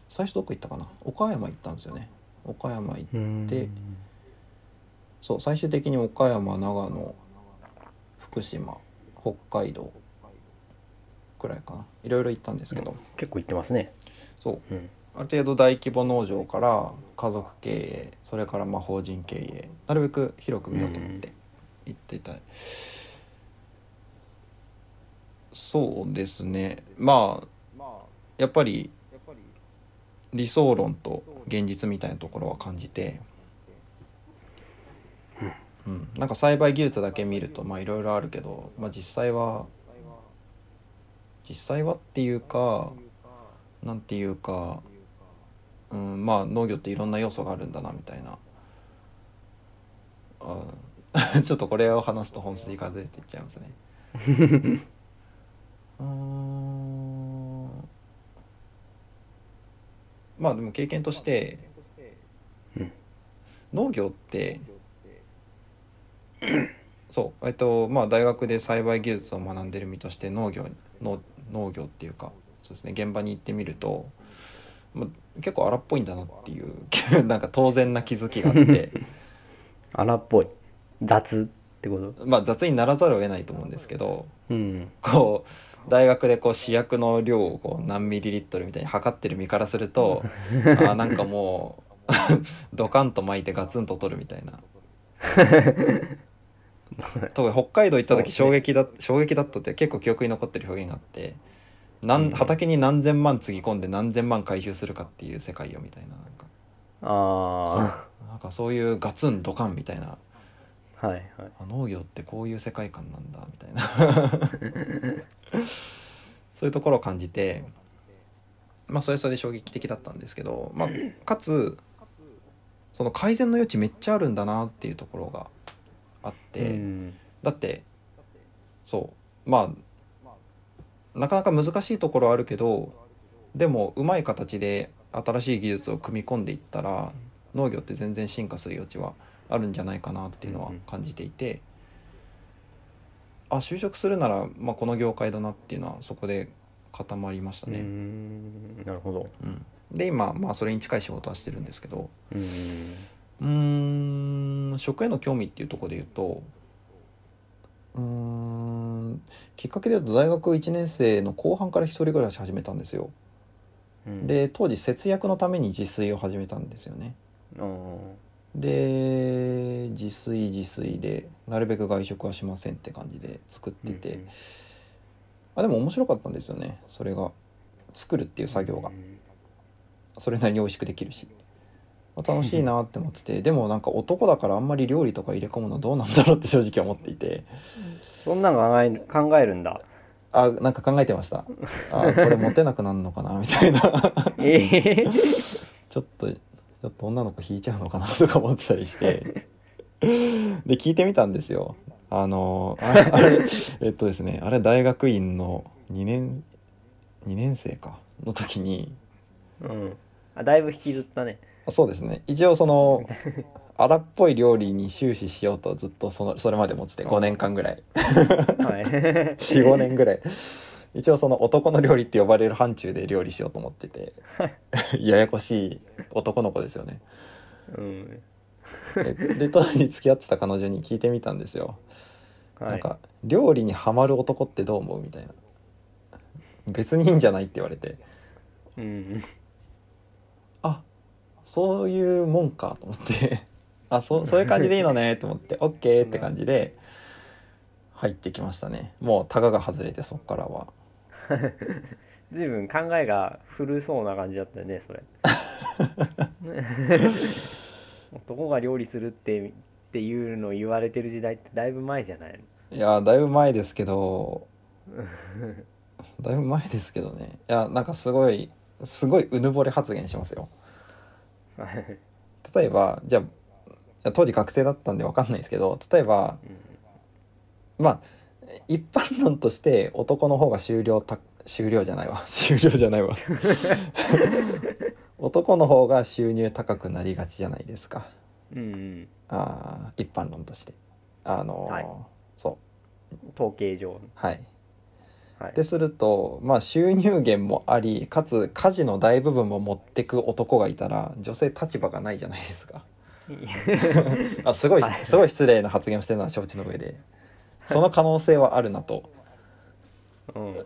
Speaker 1: 最初どこ行ったかな？岡山行ったんですよね。岡山行ってそう最終的に岡山長野福島北海道くらいかな。いろいろ行ったんですけど、
Speaker 2: 結構行ってますね。
Speaker 1: そう。
Speaker 2: うん。
Speaker 1: ある程度大規模農場から家族経営それからまあ法人経営なるべく広く見ようと思って行っていたい、そうですね。まあやっぱり理想論と現実みたいなところは感じて、うん、なんか栽培技術だけ見るとまあいろいろあるけど、まあ、実際は実際はっていうかなんていうか、うん、まあ農業っていろんな要素があるんだなみたいな。あ ちょっとこれを話すと本筋がずれていっちゃいますね。うーん。まあでも経験として農業って そうえっとまあ大学で栽培技術を学んでる身として農業の農業っていうかそうですね現場に行ってみると、まあ、結構荒っぽいんだなっていう なんか当然な気づきがあって。
Speaker 2: 荒っぽい。雑ってこと？
Speaker 1: まあ雑にならざるを得ないと思うんですけど
Speaker 2: うん。
Speaker 1: こう大学でこう試薬の量をこう何ミリリットルみたいに測ってる身からすると あなんかもうドカンと巻いてガツンと取るみたいな特に北海道行った時衝撃だ衝撃だったって結構記憶に残ってる表現があってなん畑に何千万つぎ込んで何千万回収するかっていう世界よみたいななんか。そう。
Speaker 2: あ
Speaker 1: なんかそういうガツンドカンみたいな。
Speaker 2: あはいはい。
Speaker 1: あ農業ってこういう世界観なんだみたいな。そういうところを感じてまあそれはそれで衝撃的だったんですけど、まあ、かつその改善の余地めっちゃあるんだなっていうところがあって、
Speaker 2: うん。
Speaker 1: だってそうまあなかなか難しいところはあるけどでもうまい形で新しい技術を組み込んでいったら農業って全然進化する余地はあるんじゃないかなっていうのは感じていて、あ就職するなら、まあ、この業界だなっていうのはそこで固まりました
Speaker 2: う
Speaker 1: ね。
Speaker 2: ん。なるほど。
Speaker 1: うん。で今、まあ、それに近い仕事はしてるんですけど
Speaker 2: うん
Speaker 1: うーん食への興味っていうところで言うとうーんきっかけで言うと大学1年生の後半から一人暮らし始めたんですよ。
Speaker 2: うん。
Speaker 1: で当時節約のために自炊を始めたんですよね。で自炊自炊でなるべく外食はしませんって感じで作ってて、
Speaker 2: うん
Speaker 1: あでも面白かったんですよねそれが。作るっていう作業が。
Speaker 2: うん
Speaker 1: それなりに美味しくできるし。まあ楽しいなって思っててでもなんか男だからあんまり料理とか入れ込むのどうなんだろうって正直思っていて。
Speaker 2: そんなの考える考えるんだ。
Speaker 1: あなんか考えてました。あこれモテなくなるのかなみたいな。
Speaker 2: ええ。
Speaker 1: ちょっとちょっと女の子引いちゃうのかなとか思ってたりして。で聞いてみたんですよ。あのあれあれえっとですねあれ大学院の2年2年生か。の時に。
Speaker 2: うん。あだいぶ引きずったね。
Speaker 1: あそうですね。一応その 荒っぽい料理に終始しようとずっとそのそれまで持ってて5年間ぐらい。
Speaker 2: はい。
Speaker 1: 45年ぐらい。一応その男の料理って呼ばれる範疇で料理しようと思っててややこしい男の子ですよね。
Speaker 2: うん。
Speaker 1: えで当時付き合ってた彼女に聞いてみたんですよ、
Speaker 2: はい。
Speaker 1: なんか料理にハマる男ってどう思う？みたいな。別にいいんじゃない？って言われて。
Speaker 2: うん。
Speaker 1: あそういうもんかと思って。あそそういう感じでいいのね。と思って。OK って感じで入ってきましたね。もうタガが外れてそっからは。
Speaker 2: 随分考えが古そうな感じだったよねそれ。男が料理するってっていうのを言われてる時代ってだいぶ前じゃない
Speaker 1: いやだいぶ前ですけどだいぶ前ですけどね。いやなんかすごいすごいうぬぼれ発言しますよ。
Speaker 2: の
Speaker 1: 例えばじゃあ当時学生だったんで分かんないですけど例えばまあ一般論として男の方が終了た終了じゃないわ。終了じゃないわ。男の方が収入高くなりがちじゃないですか。
Speaker 2: うんうん。
Speaker 1: あー一般論として。あのー
Speaker 2: はい。
Speaker 1: そう。
Speaker 2: 統計上
Speaker 1: はい
Speaker 2: はい。
Speaker 1: でするとまあ収入源もありかつ家事の大部分も持ってく男がいたら女性立場がないじゃないですか。あすごい
Speaker 2: はい。
Speaker 1: すごい失礼な発言をしてるのは承知の上で。その可能性はあるなと。
Speaker 2: うん。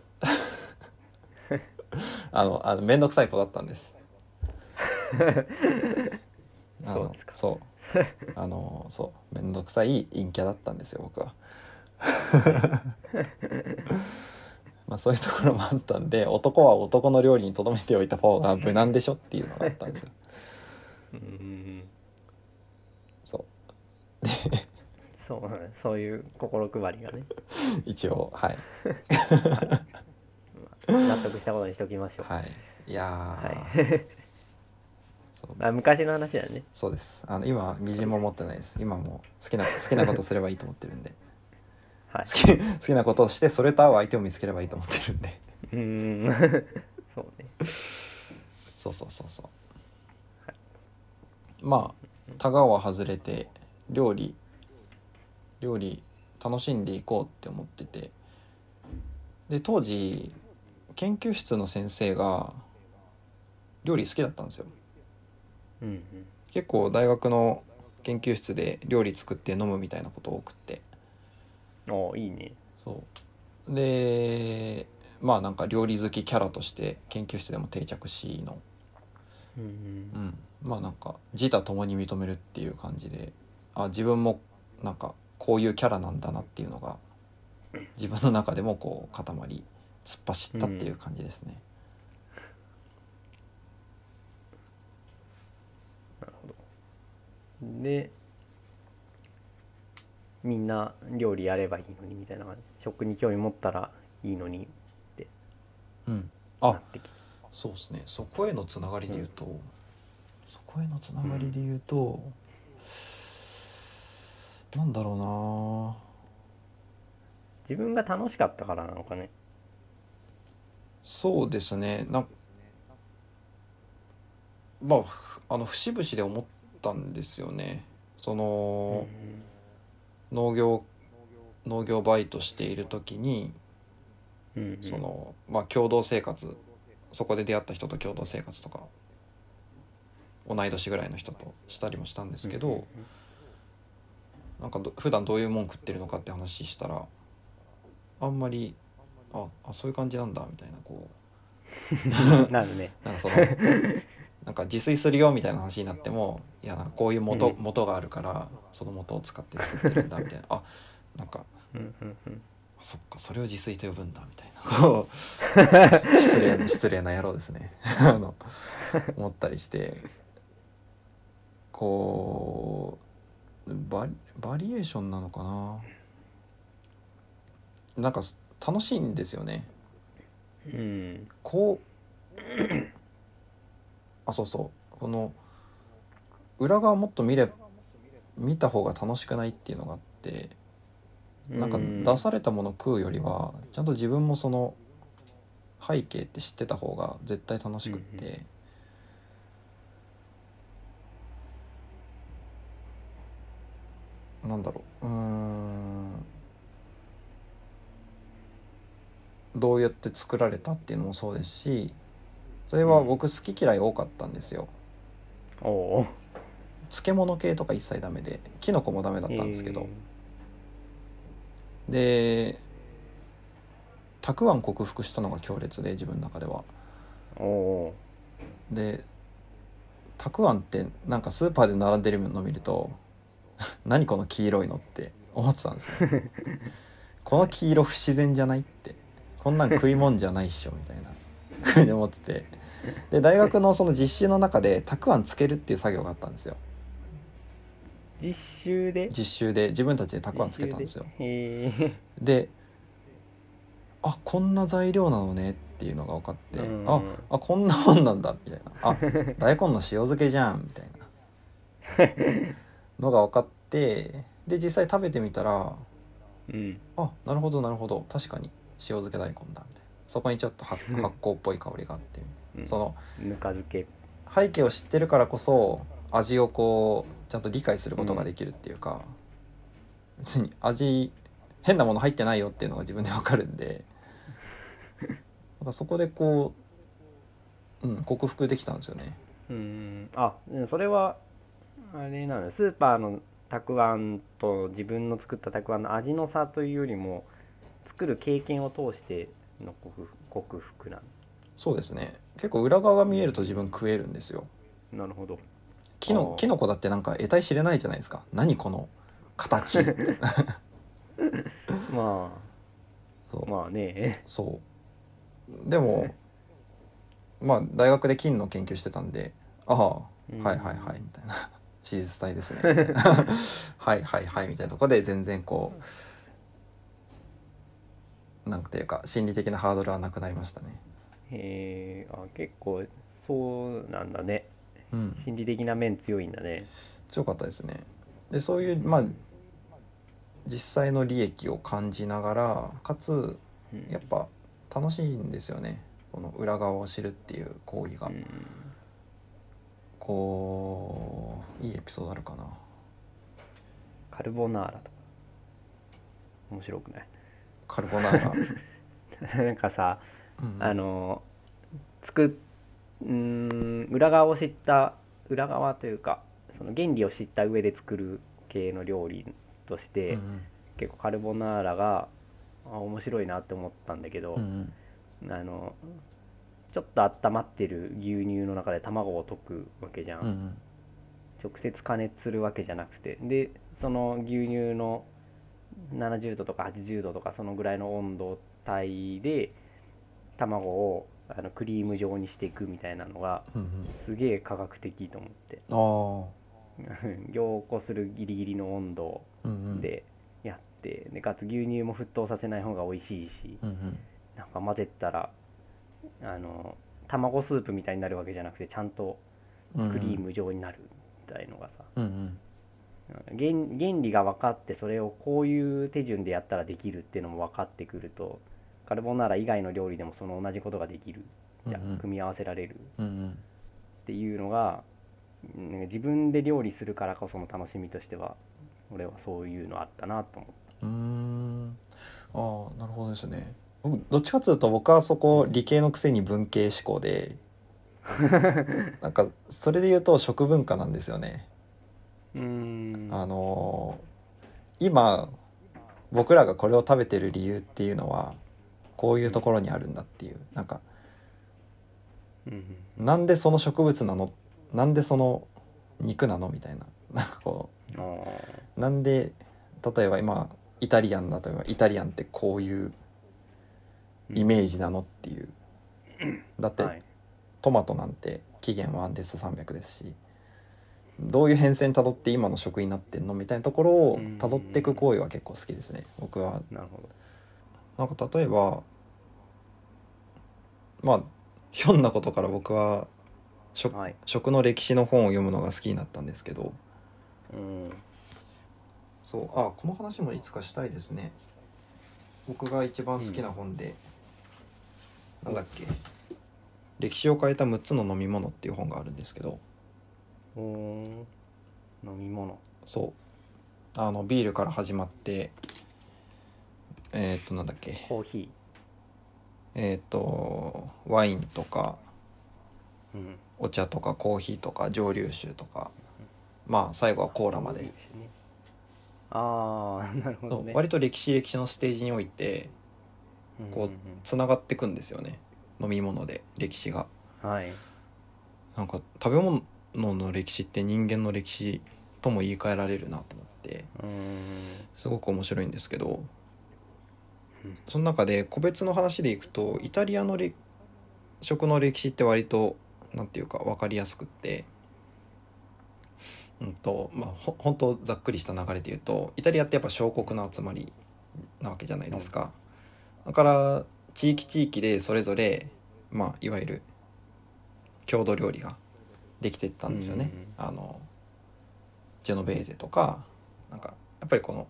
Speaker 1: あのあの面倒くさい子だったんです。あの
Speaker 2: そう
Speaker 1: あのそう。面倒くさい陰キャだったんですよ僕はまあそういうところもあったんで男は男の料理にとどめておいた方が無難でしょっていうのがあったんですよ。
Speaker 2: うん。
Speaker 1: そう。
Speaker 2: そうそういう心配りがね。
Speaker 1: 一応はい。
Speaker 2: 納得したことにしておきましょう。
Speaker 1: はい。いやー、
Speaker 2: はい。あ昔の話だね。
Speaker 1: そうです。あの今みじんも持ってないです。今もう好きな好きなことすればいいと思ってるんで
Speaker 2: はい。
Speaker 1: 好き 好きなことをしてそれと合う相手を見つければいいと思ってるんで。
Speaker 2: うーん。そうね。
Speaker 1: そうそうそうそう。まあたがは外れて料理料理楽しんでいこうって思ってて。で当時研究室の先生が料理好きだったんですよ。
Speaker 2: うんうん。
Speaker 1: 結構大学の研究室で料理作って飲むみたいなこと多くって
Speaker 2: ああいいね。
Speaker 1: そう。でまあなんか料理好きキャラとして研究室でも定着しの。
Speaker 2: うん
Speaker 1: うん、まあなんか自他共に認めるっていう感じで。あ自分もなんかこういうキャラなんだなっていうのが自分の中でもこう固まり突っ走ったっていう感じですね、
Speaker 2: なるほど。でみんな料理やればいいのにみたいな感じ食に興味持ったらいいのに
Speaker 1: うん、
Speaker 2: な
Speaker 1: あ
Speaker 2: ってきて。
Speaker 1: そうですね。そこへのつながりで言うと、そこへのつながりで言うと、なんだろうな。
Speaker 2: 自分が楽しかったからなのかね。
Speaker 1: そうですね。なまあふあの節々で思ったんですよね。その、農業農業バイトしている時に
Speaker 2: うんうん。
Speaker 1: そのまあ共同生活そこで出会った人と共同生活とか同い年ぐらいの人としたりもしたんですけど、
Speaker 2: うんうん
Speaker 1: なんかど普段どういうもん食ってるのかって話したらあんまりああそういう感じなんだみたいなこ
Speaker 2: う。ん なるね。
Speaker 1: う なんかそのなんか自炊するよみたいな話になってもいやなんかこういう元,、
Speaker 2: うん。
Speaker 1: 元があるからその元を使って作ってるんだみたいな。あなんか
Speaker 2: うんうんうん。
Speaker 1: あそっかそれを自炊と呼ぶんだみたいなこう 失礼な失礼な野郎ですね。あの思ったりして。こうバリバリエーションなのかな。なんかす楽しいんですよね。
Speaker 2: うん。
Speaker 1: こうあそうそう。この裏側もっと見れ見た方が楽しくないっていうのがあってなんか出されたもの食うよりはちゃんと自分もその背景って知ってた方が絶対楽しくって、
Speaker 2: うん。
Speaker 1: なんだろう。うーん。どうやって作られたっていうのもそうですしそれは僕好き嫌い多かったんですよ。
Speaker 2: おお
Speaker 1: 漬物系とか一切ダメでキノコもダメだったんですけど、でたくあん克服したのが強烈で自分の中では。でたくあんってなんかスーパーで並んでるの見ると 何この黄色いのって思ってたんですね この黄色不自然じゃないって。こんなん食い物じゃないっしょみたいな。ふうに思っててで大学のその実習の中でたくあんつけるっていう作業があったんですよ。
Speaker 2: 実習で？
Speaker 1: 実習で自分たちでたくあんつけたんですよ。で？あこんな材料なのねっていうのが分かって、
Speaker 2: うん。
Speaker 1: ああこんなもんなんだみたいな。あ大根の塩漬けじゃんみたいな。のが分かってで実際食べてみたら
Speaker 2: うん。
Speaker 1: あなるほどなるほど。確かに塩漬け大根だみたいな。そこにちょっと発 発酵っぽい香りがあってみたいな、
Speaker 2: うん
Speaker 1: その
Speaker 2: ぬか漬け。
Speaker 1: 背景を知ってるからこそ味をこうちゃんと理解することができるっていうか、別に味変なもの入ってないよっていうのが自分でわかるんで。なんかそこでこう、うん、克服できたんですよね。
Speaker 2: うん。あうんそれはあれなのスーパーのたくあんと自分の作ったたくあんの味の差というよりも作る経験を通しての克服克服な
Speaker 1: そうですね。結構裏側が見えると自分食えるんですよ。
Speaker 2: のなるほど。
Speaker 1: キノキノコだってなんか得体知れないじゃないですか。何この形。
Speaker 2: ま
Speaker 1: そう。
Speaker 2: あまあね。
Speaker 1: そう。でもまあ大学で金の研究してたんでああ
Speaker 2: うん。
Speaker 1: はいはいはいみたいな。手術体ですね。はいはいはいみたいなとこで全然こうなんていうか心理的なハードルはなくなりましたね
Speaker 2: へえあ結構そうなんだね。
Speaker 1: うん。
Speaker 2: 心理的な面強いんだね。
Speaker 1: 強かったですね。でそういうまあ実際の利益を感じながらかつ
Speaker 2: うん。
Speaker 1: やっぱ楽しいんですよね。この裏側を知るっていう行為が。
Speaker 2: うん。
Speaker 1: こういいエピソードあるかな。
Speaker 2: カルボナーラとか。面白くない？
Speaker 1: カルボナーラ、
Speaker 2: なんかさ
Speaker 1: うん
Speaker 2: あの作っうーん裏側を知った裏側というかその原理を知った上で作る系の料理として、
Speaker 1: うん
Speaker 2: 結構カルボナーラがあ面白いなって思ったんだけど、
Speaker 1: うんうん。
Speaker 2: あのちょっと温まってる牛乳の中で卵を溶くわけじゃん。
Speaker 1: うん
Speaker 2: 直接加熱するわけじゃなくて。でその牛乳の70度とか80度とかそのぐらいの温度帯で卵をあのクリーム状にしていくみたいなのが
Speaker 1: うん
Speaker 2: すげえ科学的と思って。凝固するギリギリの温度
Speaker 1: あうんうん。
Speaker 2: でやってでかつ牛乳も沸騰させない方が美味しいし
Speaker 1: うんうん。
Speaker 2: なんか混ぜたらあの卵スープみたいになるわけじゃなくてちゃんとクリーム状になるみたいのがさ、
Speaker 1: うんうん。
Speaker 2: 原原理が分かってそれをこういう手順でやったらできるっていうのも分かってくるとカルボナーラ以外の料理でもその同じことができるじゃあ
Speaker 1: うん。うん
Speaker 2: 組み合わせられる。
Speaker 1: うんうん。
Speaker 2: っていうのがうん自分で料理するからこその楽しみとしては俺はそういうのあったなと思っ
Speaker 1: うーん。ああなるほどですね。僕どっちかっていうと僕はそこ理系のくせに文系思考で なんかそれで言うと食文化なんですよね。
Speaker 2: たうーん。
Speaker 1: あのー今僕らがこれを食べてる理由っていうのはこういうところにあるんだっていうなんかなんでその植物なの？なんでその肉なの？みたいな。なんかこうなんで例えば今イタリアンだとばイタリアンってこういうイメージなのっていう。だって
Speaker 2: はい。
Speaker 1: トマトなんて期限はアンデス300ですしどういう変遷たどって今の食になってんの？みたいなところをたどっていく行為は結構好きですね。僕は。
Speaker 2: なるほど
Speaker 1: なんか例えばまあひょんなことから僕は食,、
Speaker 2: はい。
Speaker 1: 食の歴史の本を読むのが好きになったんですけど。
Speaker 2: うん。
Speaker 1: そう。あこの話もいつかしたいですね。僕が一番好きな本で、なんだっけ。歴史を変えた6つの飲み物っていう本があるんですけど。
Speaker 2: 飲み物。
Speaker 1: そう。あのビールから始まってえっ、となんだっけ？
Speaker 2: コーヒ
Speaker 1: えっ、とワインとか
Speaker 2: ーうん。
Speaker 1: お茶とかコーヒーとか蒸留酒とか。まあ最後はコーラまで、
Speaker 2: ああ なるほどね。
Speaker 1: 割と歴史歴史のステージにおいてこうつながってくんですよね。飲み物で歴史が。
Speaker 2: うんはい。
Speaker 1: なんか食べ物の歴史って人間の歴史とも言い換えられるなと思って。
Speaker 2: うーん。
Speaker 1: すごく面白いんですけど
Speaker 2: うん
Speaker 1: その中で個別の話でいくとイタリアのれ食の歴史って割となんていうか分かりやすくってうんとまあほ本当ざっくりした流れで言うとイタリアってやっぱ小国の集まりなわけじゃないですか、だから地域地域でそれぞれまあいわゆる郷土料理ができてったんですよね、あのジェノベーゼとかなんかやっぱりこの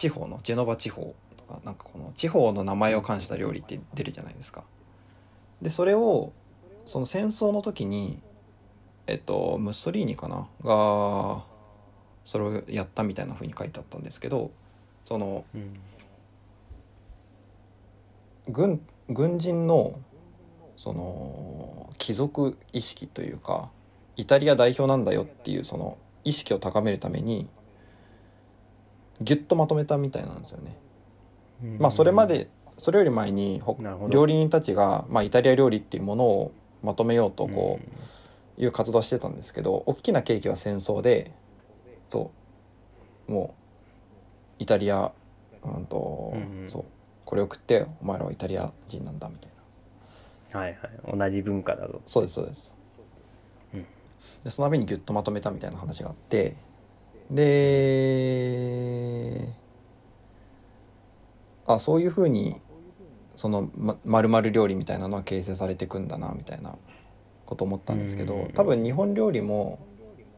Speaker 1: 地方のジェノバ地方とかなんかこの地方の名前を冠した料理って出るじゃないですか。でそれをその戦争の時にえっとムッソリーニかな？がそれをやったみたいな風に書いてあったんですけどその
Speaker 2: うん
Speaker 1: 軍軍人のその貴族意識というかイタリア代表なんだよっていうその意識を高めるためにギュッとまとめたみたいなんですよね。
Speaker 2: うん。
Speaker 1: まあそれまでそれより前に料理人たちが、まあ、イタリア料理っていうものをまとめようとこういう活動をしてたんですけど大きな契機は戦争でそう。もうイタリア、うんとそう。これを食ってお前らはイタリア人なんだみたいな。
Speaker 2: はいはい。同じ文化だぞ
Speaker 1: そうですそうです、
Speaker 2: うん。
Speaker 1: でそのためにギュッとまとめたみたいな話があってであそういうふうにそのままる料理みたいなのは形成されていくんだなみたいなこと思ったんですけど
Speaker 2: うん
Speaker 1: 多分日本料理も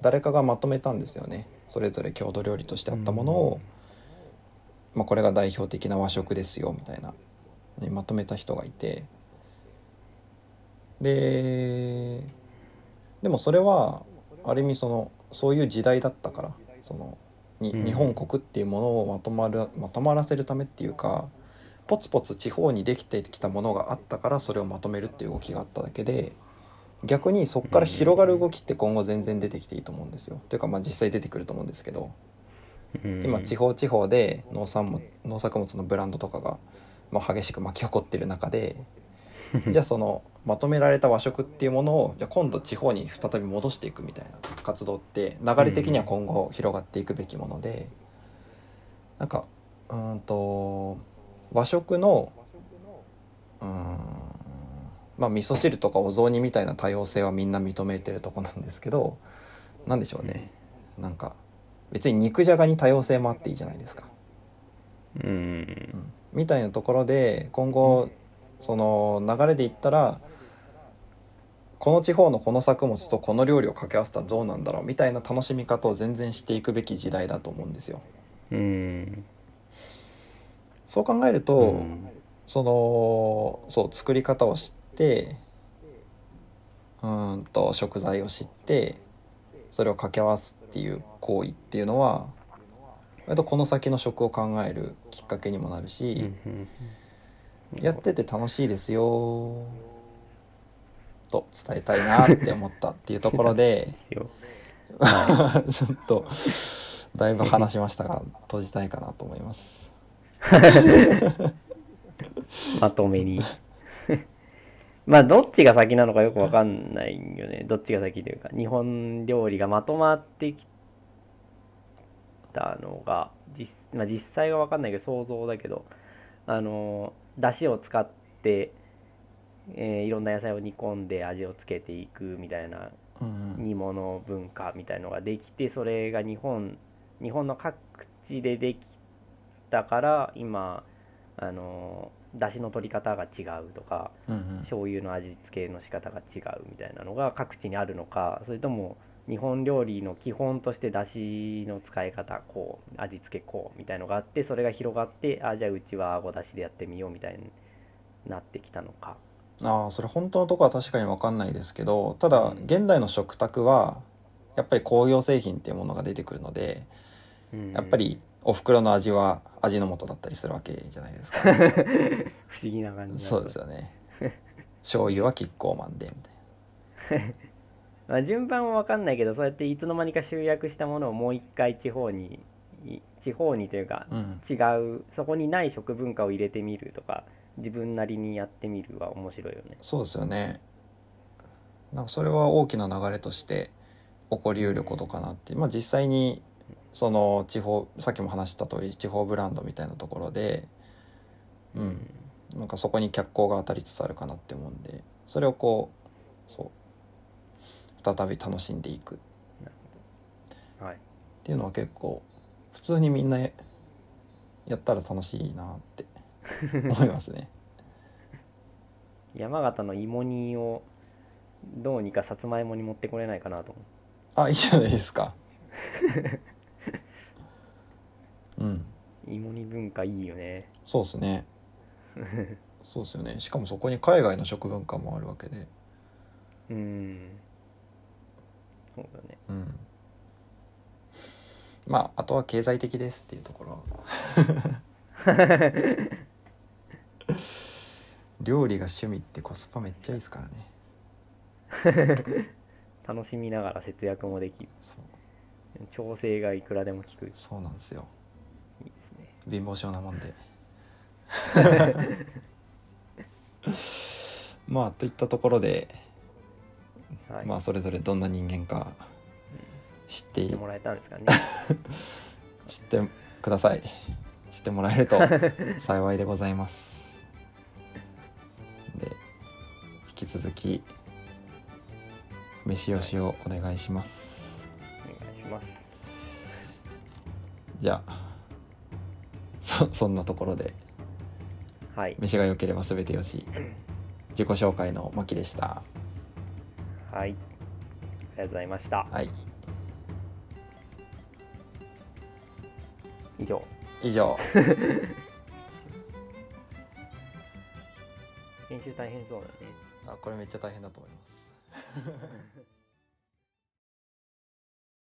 Speaker 1: 誰かがまとめたんですよね。それぞれ郷土料理としてあったものを、まあ、これが代表的な和食ですよみたいなにまとめた人がいて。ででもそれはある意味そのそういう時代だったからそのに、
Speaker 2: うん。
Speaker 1: 日本国っていうものをまとまるまとまらせるためっていうかポツポツ地方にできてきたものがあったからそれをまとめるっていう動きがあっただけで逆にそこから広がる動きって今後全然出てきていいと思うんですよ。というかまあ実際出てくると思うんですけど。
Speaker 2: うん。
Speaker 1: 今地方地方で農産物農作物のブランドとかが、まあ、激しく巻き起こってる中で じゃあそのまとめられた和食っていうものをじゃあ今度地方に再び戻していくみたいな活動って流れ的には今後広がっていくべきものでなんかうーんと和食のうーんまあ味噌汁とかお雑煮みたいな多様性はみんな認めてるとこなんですけどなんでしょうね。なんか別に肉じゃがに多様性もあっていいじゃないですか。
Speaker 2: うん。
Speaker 1: うん。みたいなところで今後その流れでいったらこの地方のこの作物とこの料理を掛け合わせたらどうなんだろうみたいな楽しみ方を全然していくべき時代だと思うんですよ。
Speaker 2: うん
Speaker 1: そう考えると、
Speaker 2: うん
Speaker 1: そのそう作り方を知ってうんと食材を知ってそれを掛け合わすっていう行為っていうのは割とこの先の食を考えるきっかけにもなるし、
Speaker 2: うん
Speaker 1: やってて楽しいですよ。と伝えたいなって思ったっていうところで。
Speaker 2: よ。
Speaker 1: ちょっとだいぶ話しましたが閉じたいかなと思います。
Speaker 2: まとめに。まあどっちが先なのかよくわかんないよね。どっちが先というか日本料理がまとまってきたのが実,、まあ、実際はわかんないけど想像だけどあの出汁を使って、えーいろんな野菜を煮込んで味をつけていくみたいな
Speaker 1: うん
Speaker 2: 煮物文化みたいのができてそれが日本日本の各地でできたから今あの出汁の取り方が違うとか
Speaker 1: うんうん。
Speaker 2: 醤油の味付けの仕方が違うみたいなのが各地にあるのかそれとも日本料理の基本として出汁の使い方こう味付けこうみたいのがあってそれが広がってあじゃあうちはあごだしでやってみようみたいになってきたのか。
Speaker 1: ああそれ本当のところは確かに分かんないですけどただ
Speaker 2: うん
Speaker 1: 現代の食卓はやっぱり工業製品っていうものが出てくるので
Speaker 2: うん
Speaker 1: やっぱりお袋の味は味の素だったりするわけじゃないですか。
Speaker 2: 不思議な感じ
Speaker 1: そうですよね。醤油はキッコーマンでみたい
Speaker 2: まあ、順番は分かんないけどそうやっていつの間にか集約したものをもう一回地方にい地方にというか
Speaker 1: な。うん
Speaker 2: 違うそこにない食文化を入れてみるとか自分なりにやってみるは面白いよね
Speaker 1: そうですよね。なんかそれは大きな流れとして起こりうることかなって、まあ、実際にその地方さっきも話した通り地方ブランドみたいなところで、うん、なんかそこに脚光が当たりつつあるかなって思うんでそれをこうそう再び楽しんでいくっ
Speaker 2: はい
Speaker 1: ていうのは結構普通にみんなややったら楽しいなって思いますね。
Speaker 2: 山形の芋煮をどうにかさつまいもに持ってこれないかなと思う
Speaker 1: あいいじゃないですか。うん
Speaker 2: 芋煮文化いいよね
Speaker 1: そうですね。そうですよね。しかもそこに海外の食文化もあるわけで。
Speaker 2: うんそうだね
Speaker 1: うん。まああとは経済的ですっていうところ。料理が趣味ってコスパめっちゃいいですからね。
Speaker 2: 楽しみながら節約もできる
Speaker 1: そう
Speaker 2: 調整がいくらでも効くいい
Speaker 1: そうなんですよ。
Speaker 2: ですね
Speaker 1: 貧乏症なもんで。まあといったところで、
Speaker 2: はい、
Speaker 1: まあそれぞれどんな人間か知って。
Speaker 2: 知ってもらえたんですかね。
Speaker 1: 知ってください。知ってもらえると 幸いでございます。で引き続き飯よしをお願いします。
Speaker 2: お願いします。
Speaker 1: じゃあそそんなところで
Speaker 2: はい。
Speaker 1: 飯が良ければ全てよし。自己紹介のマキでした
Speaker 2: はい。ありがとうございました。
Speaker 1: はい。
Speaker 2: 以上。
Speaker 1: 以上。
Speaker 2: 編集大変そうだね。
Speaker 1: あこれめっちゃ大変だと思います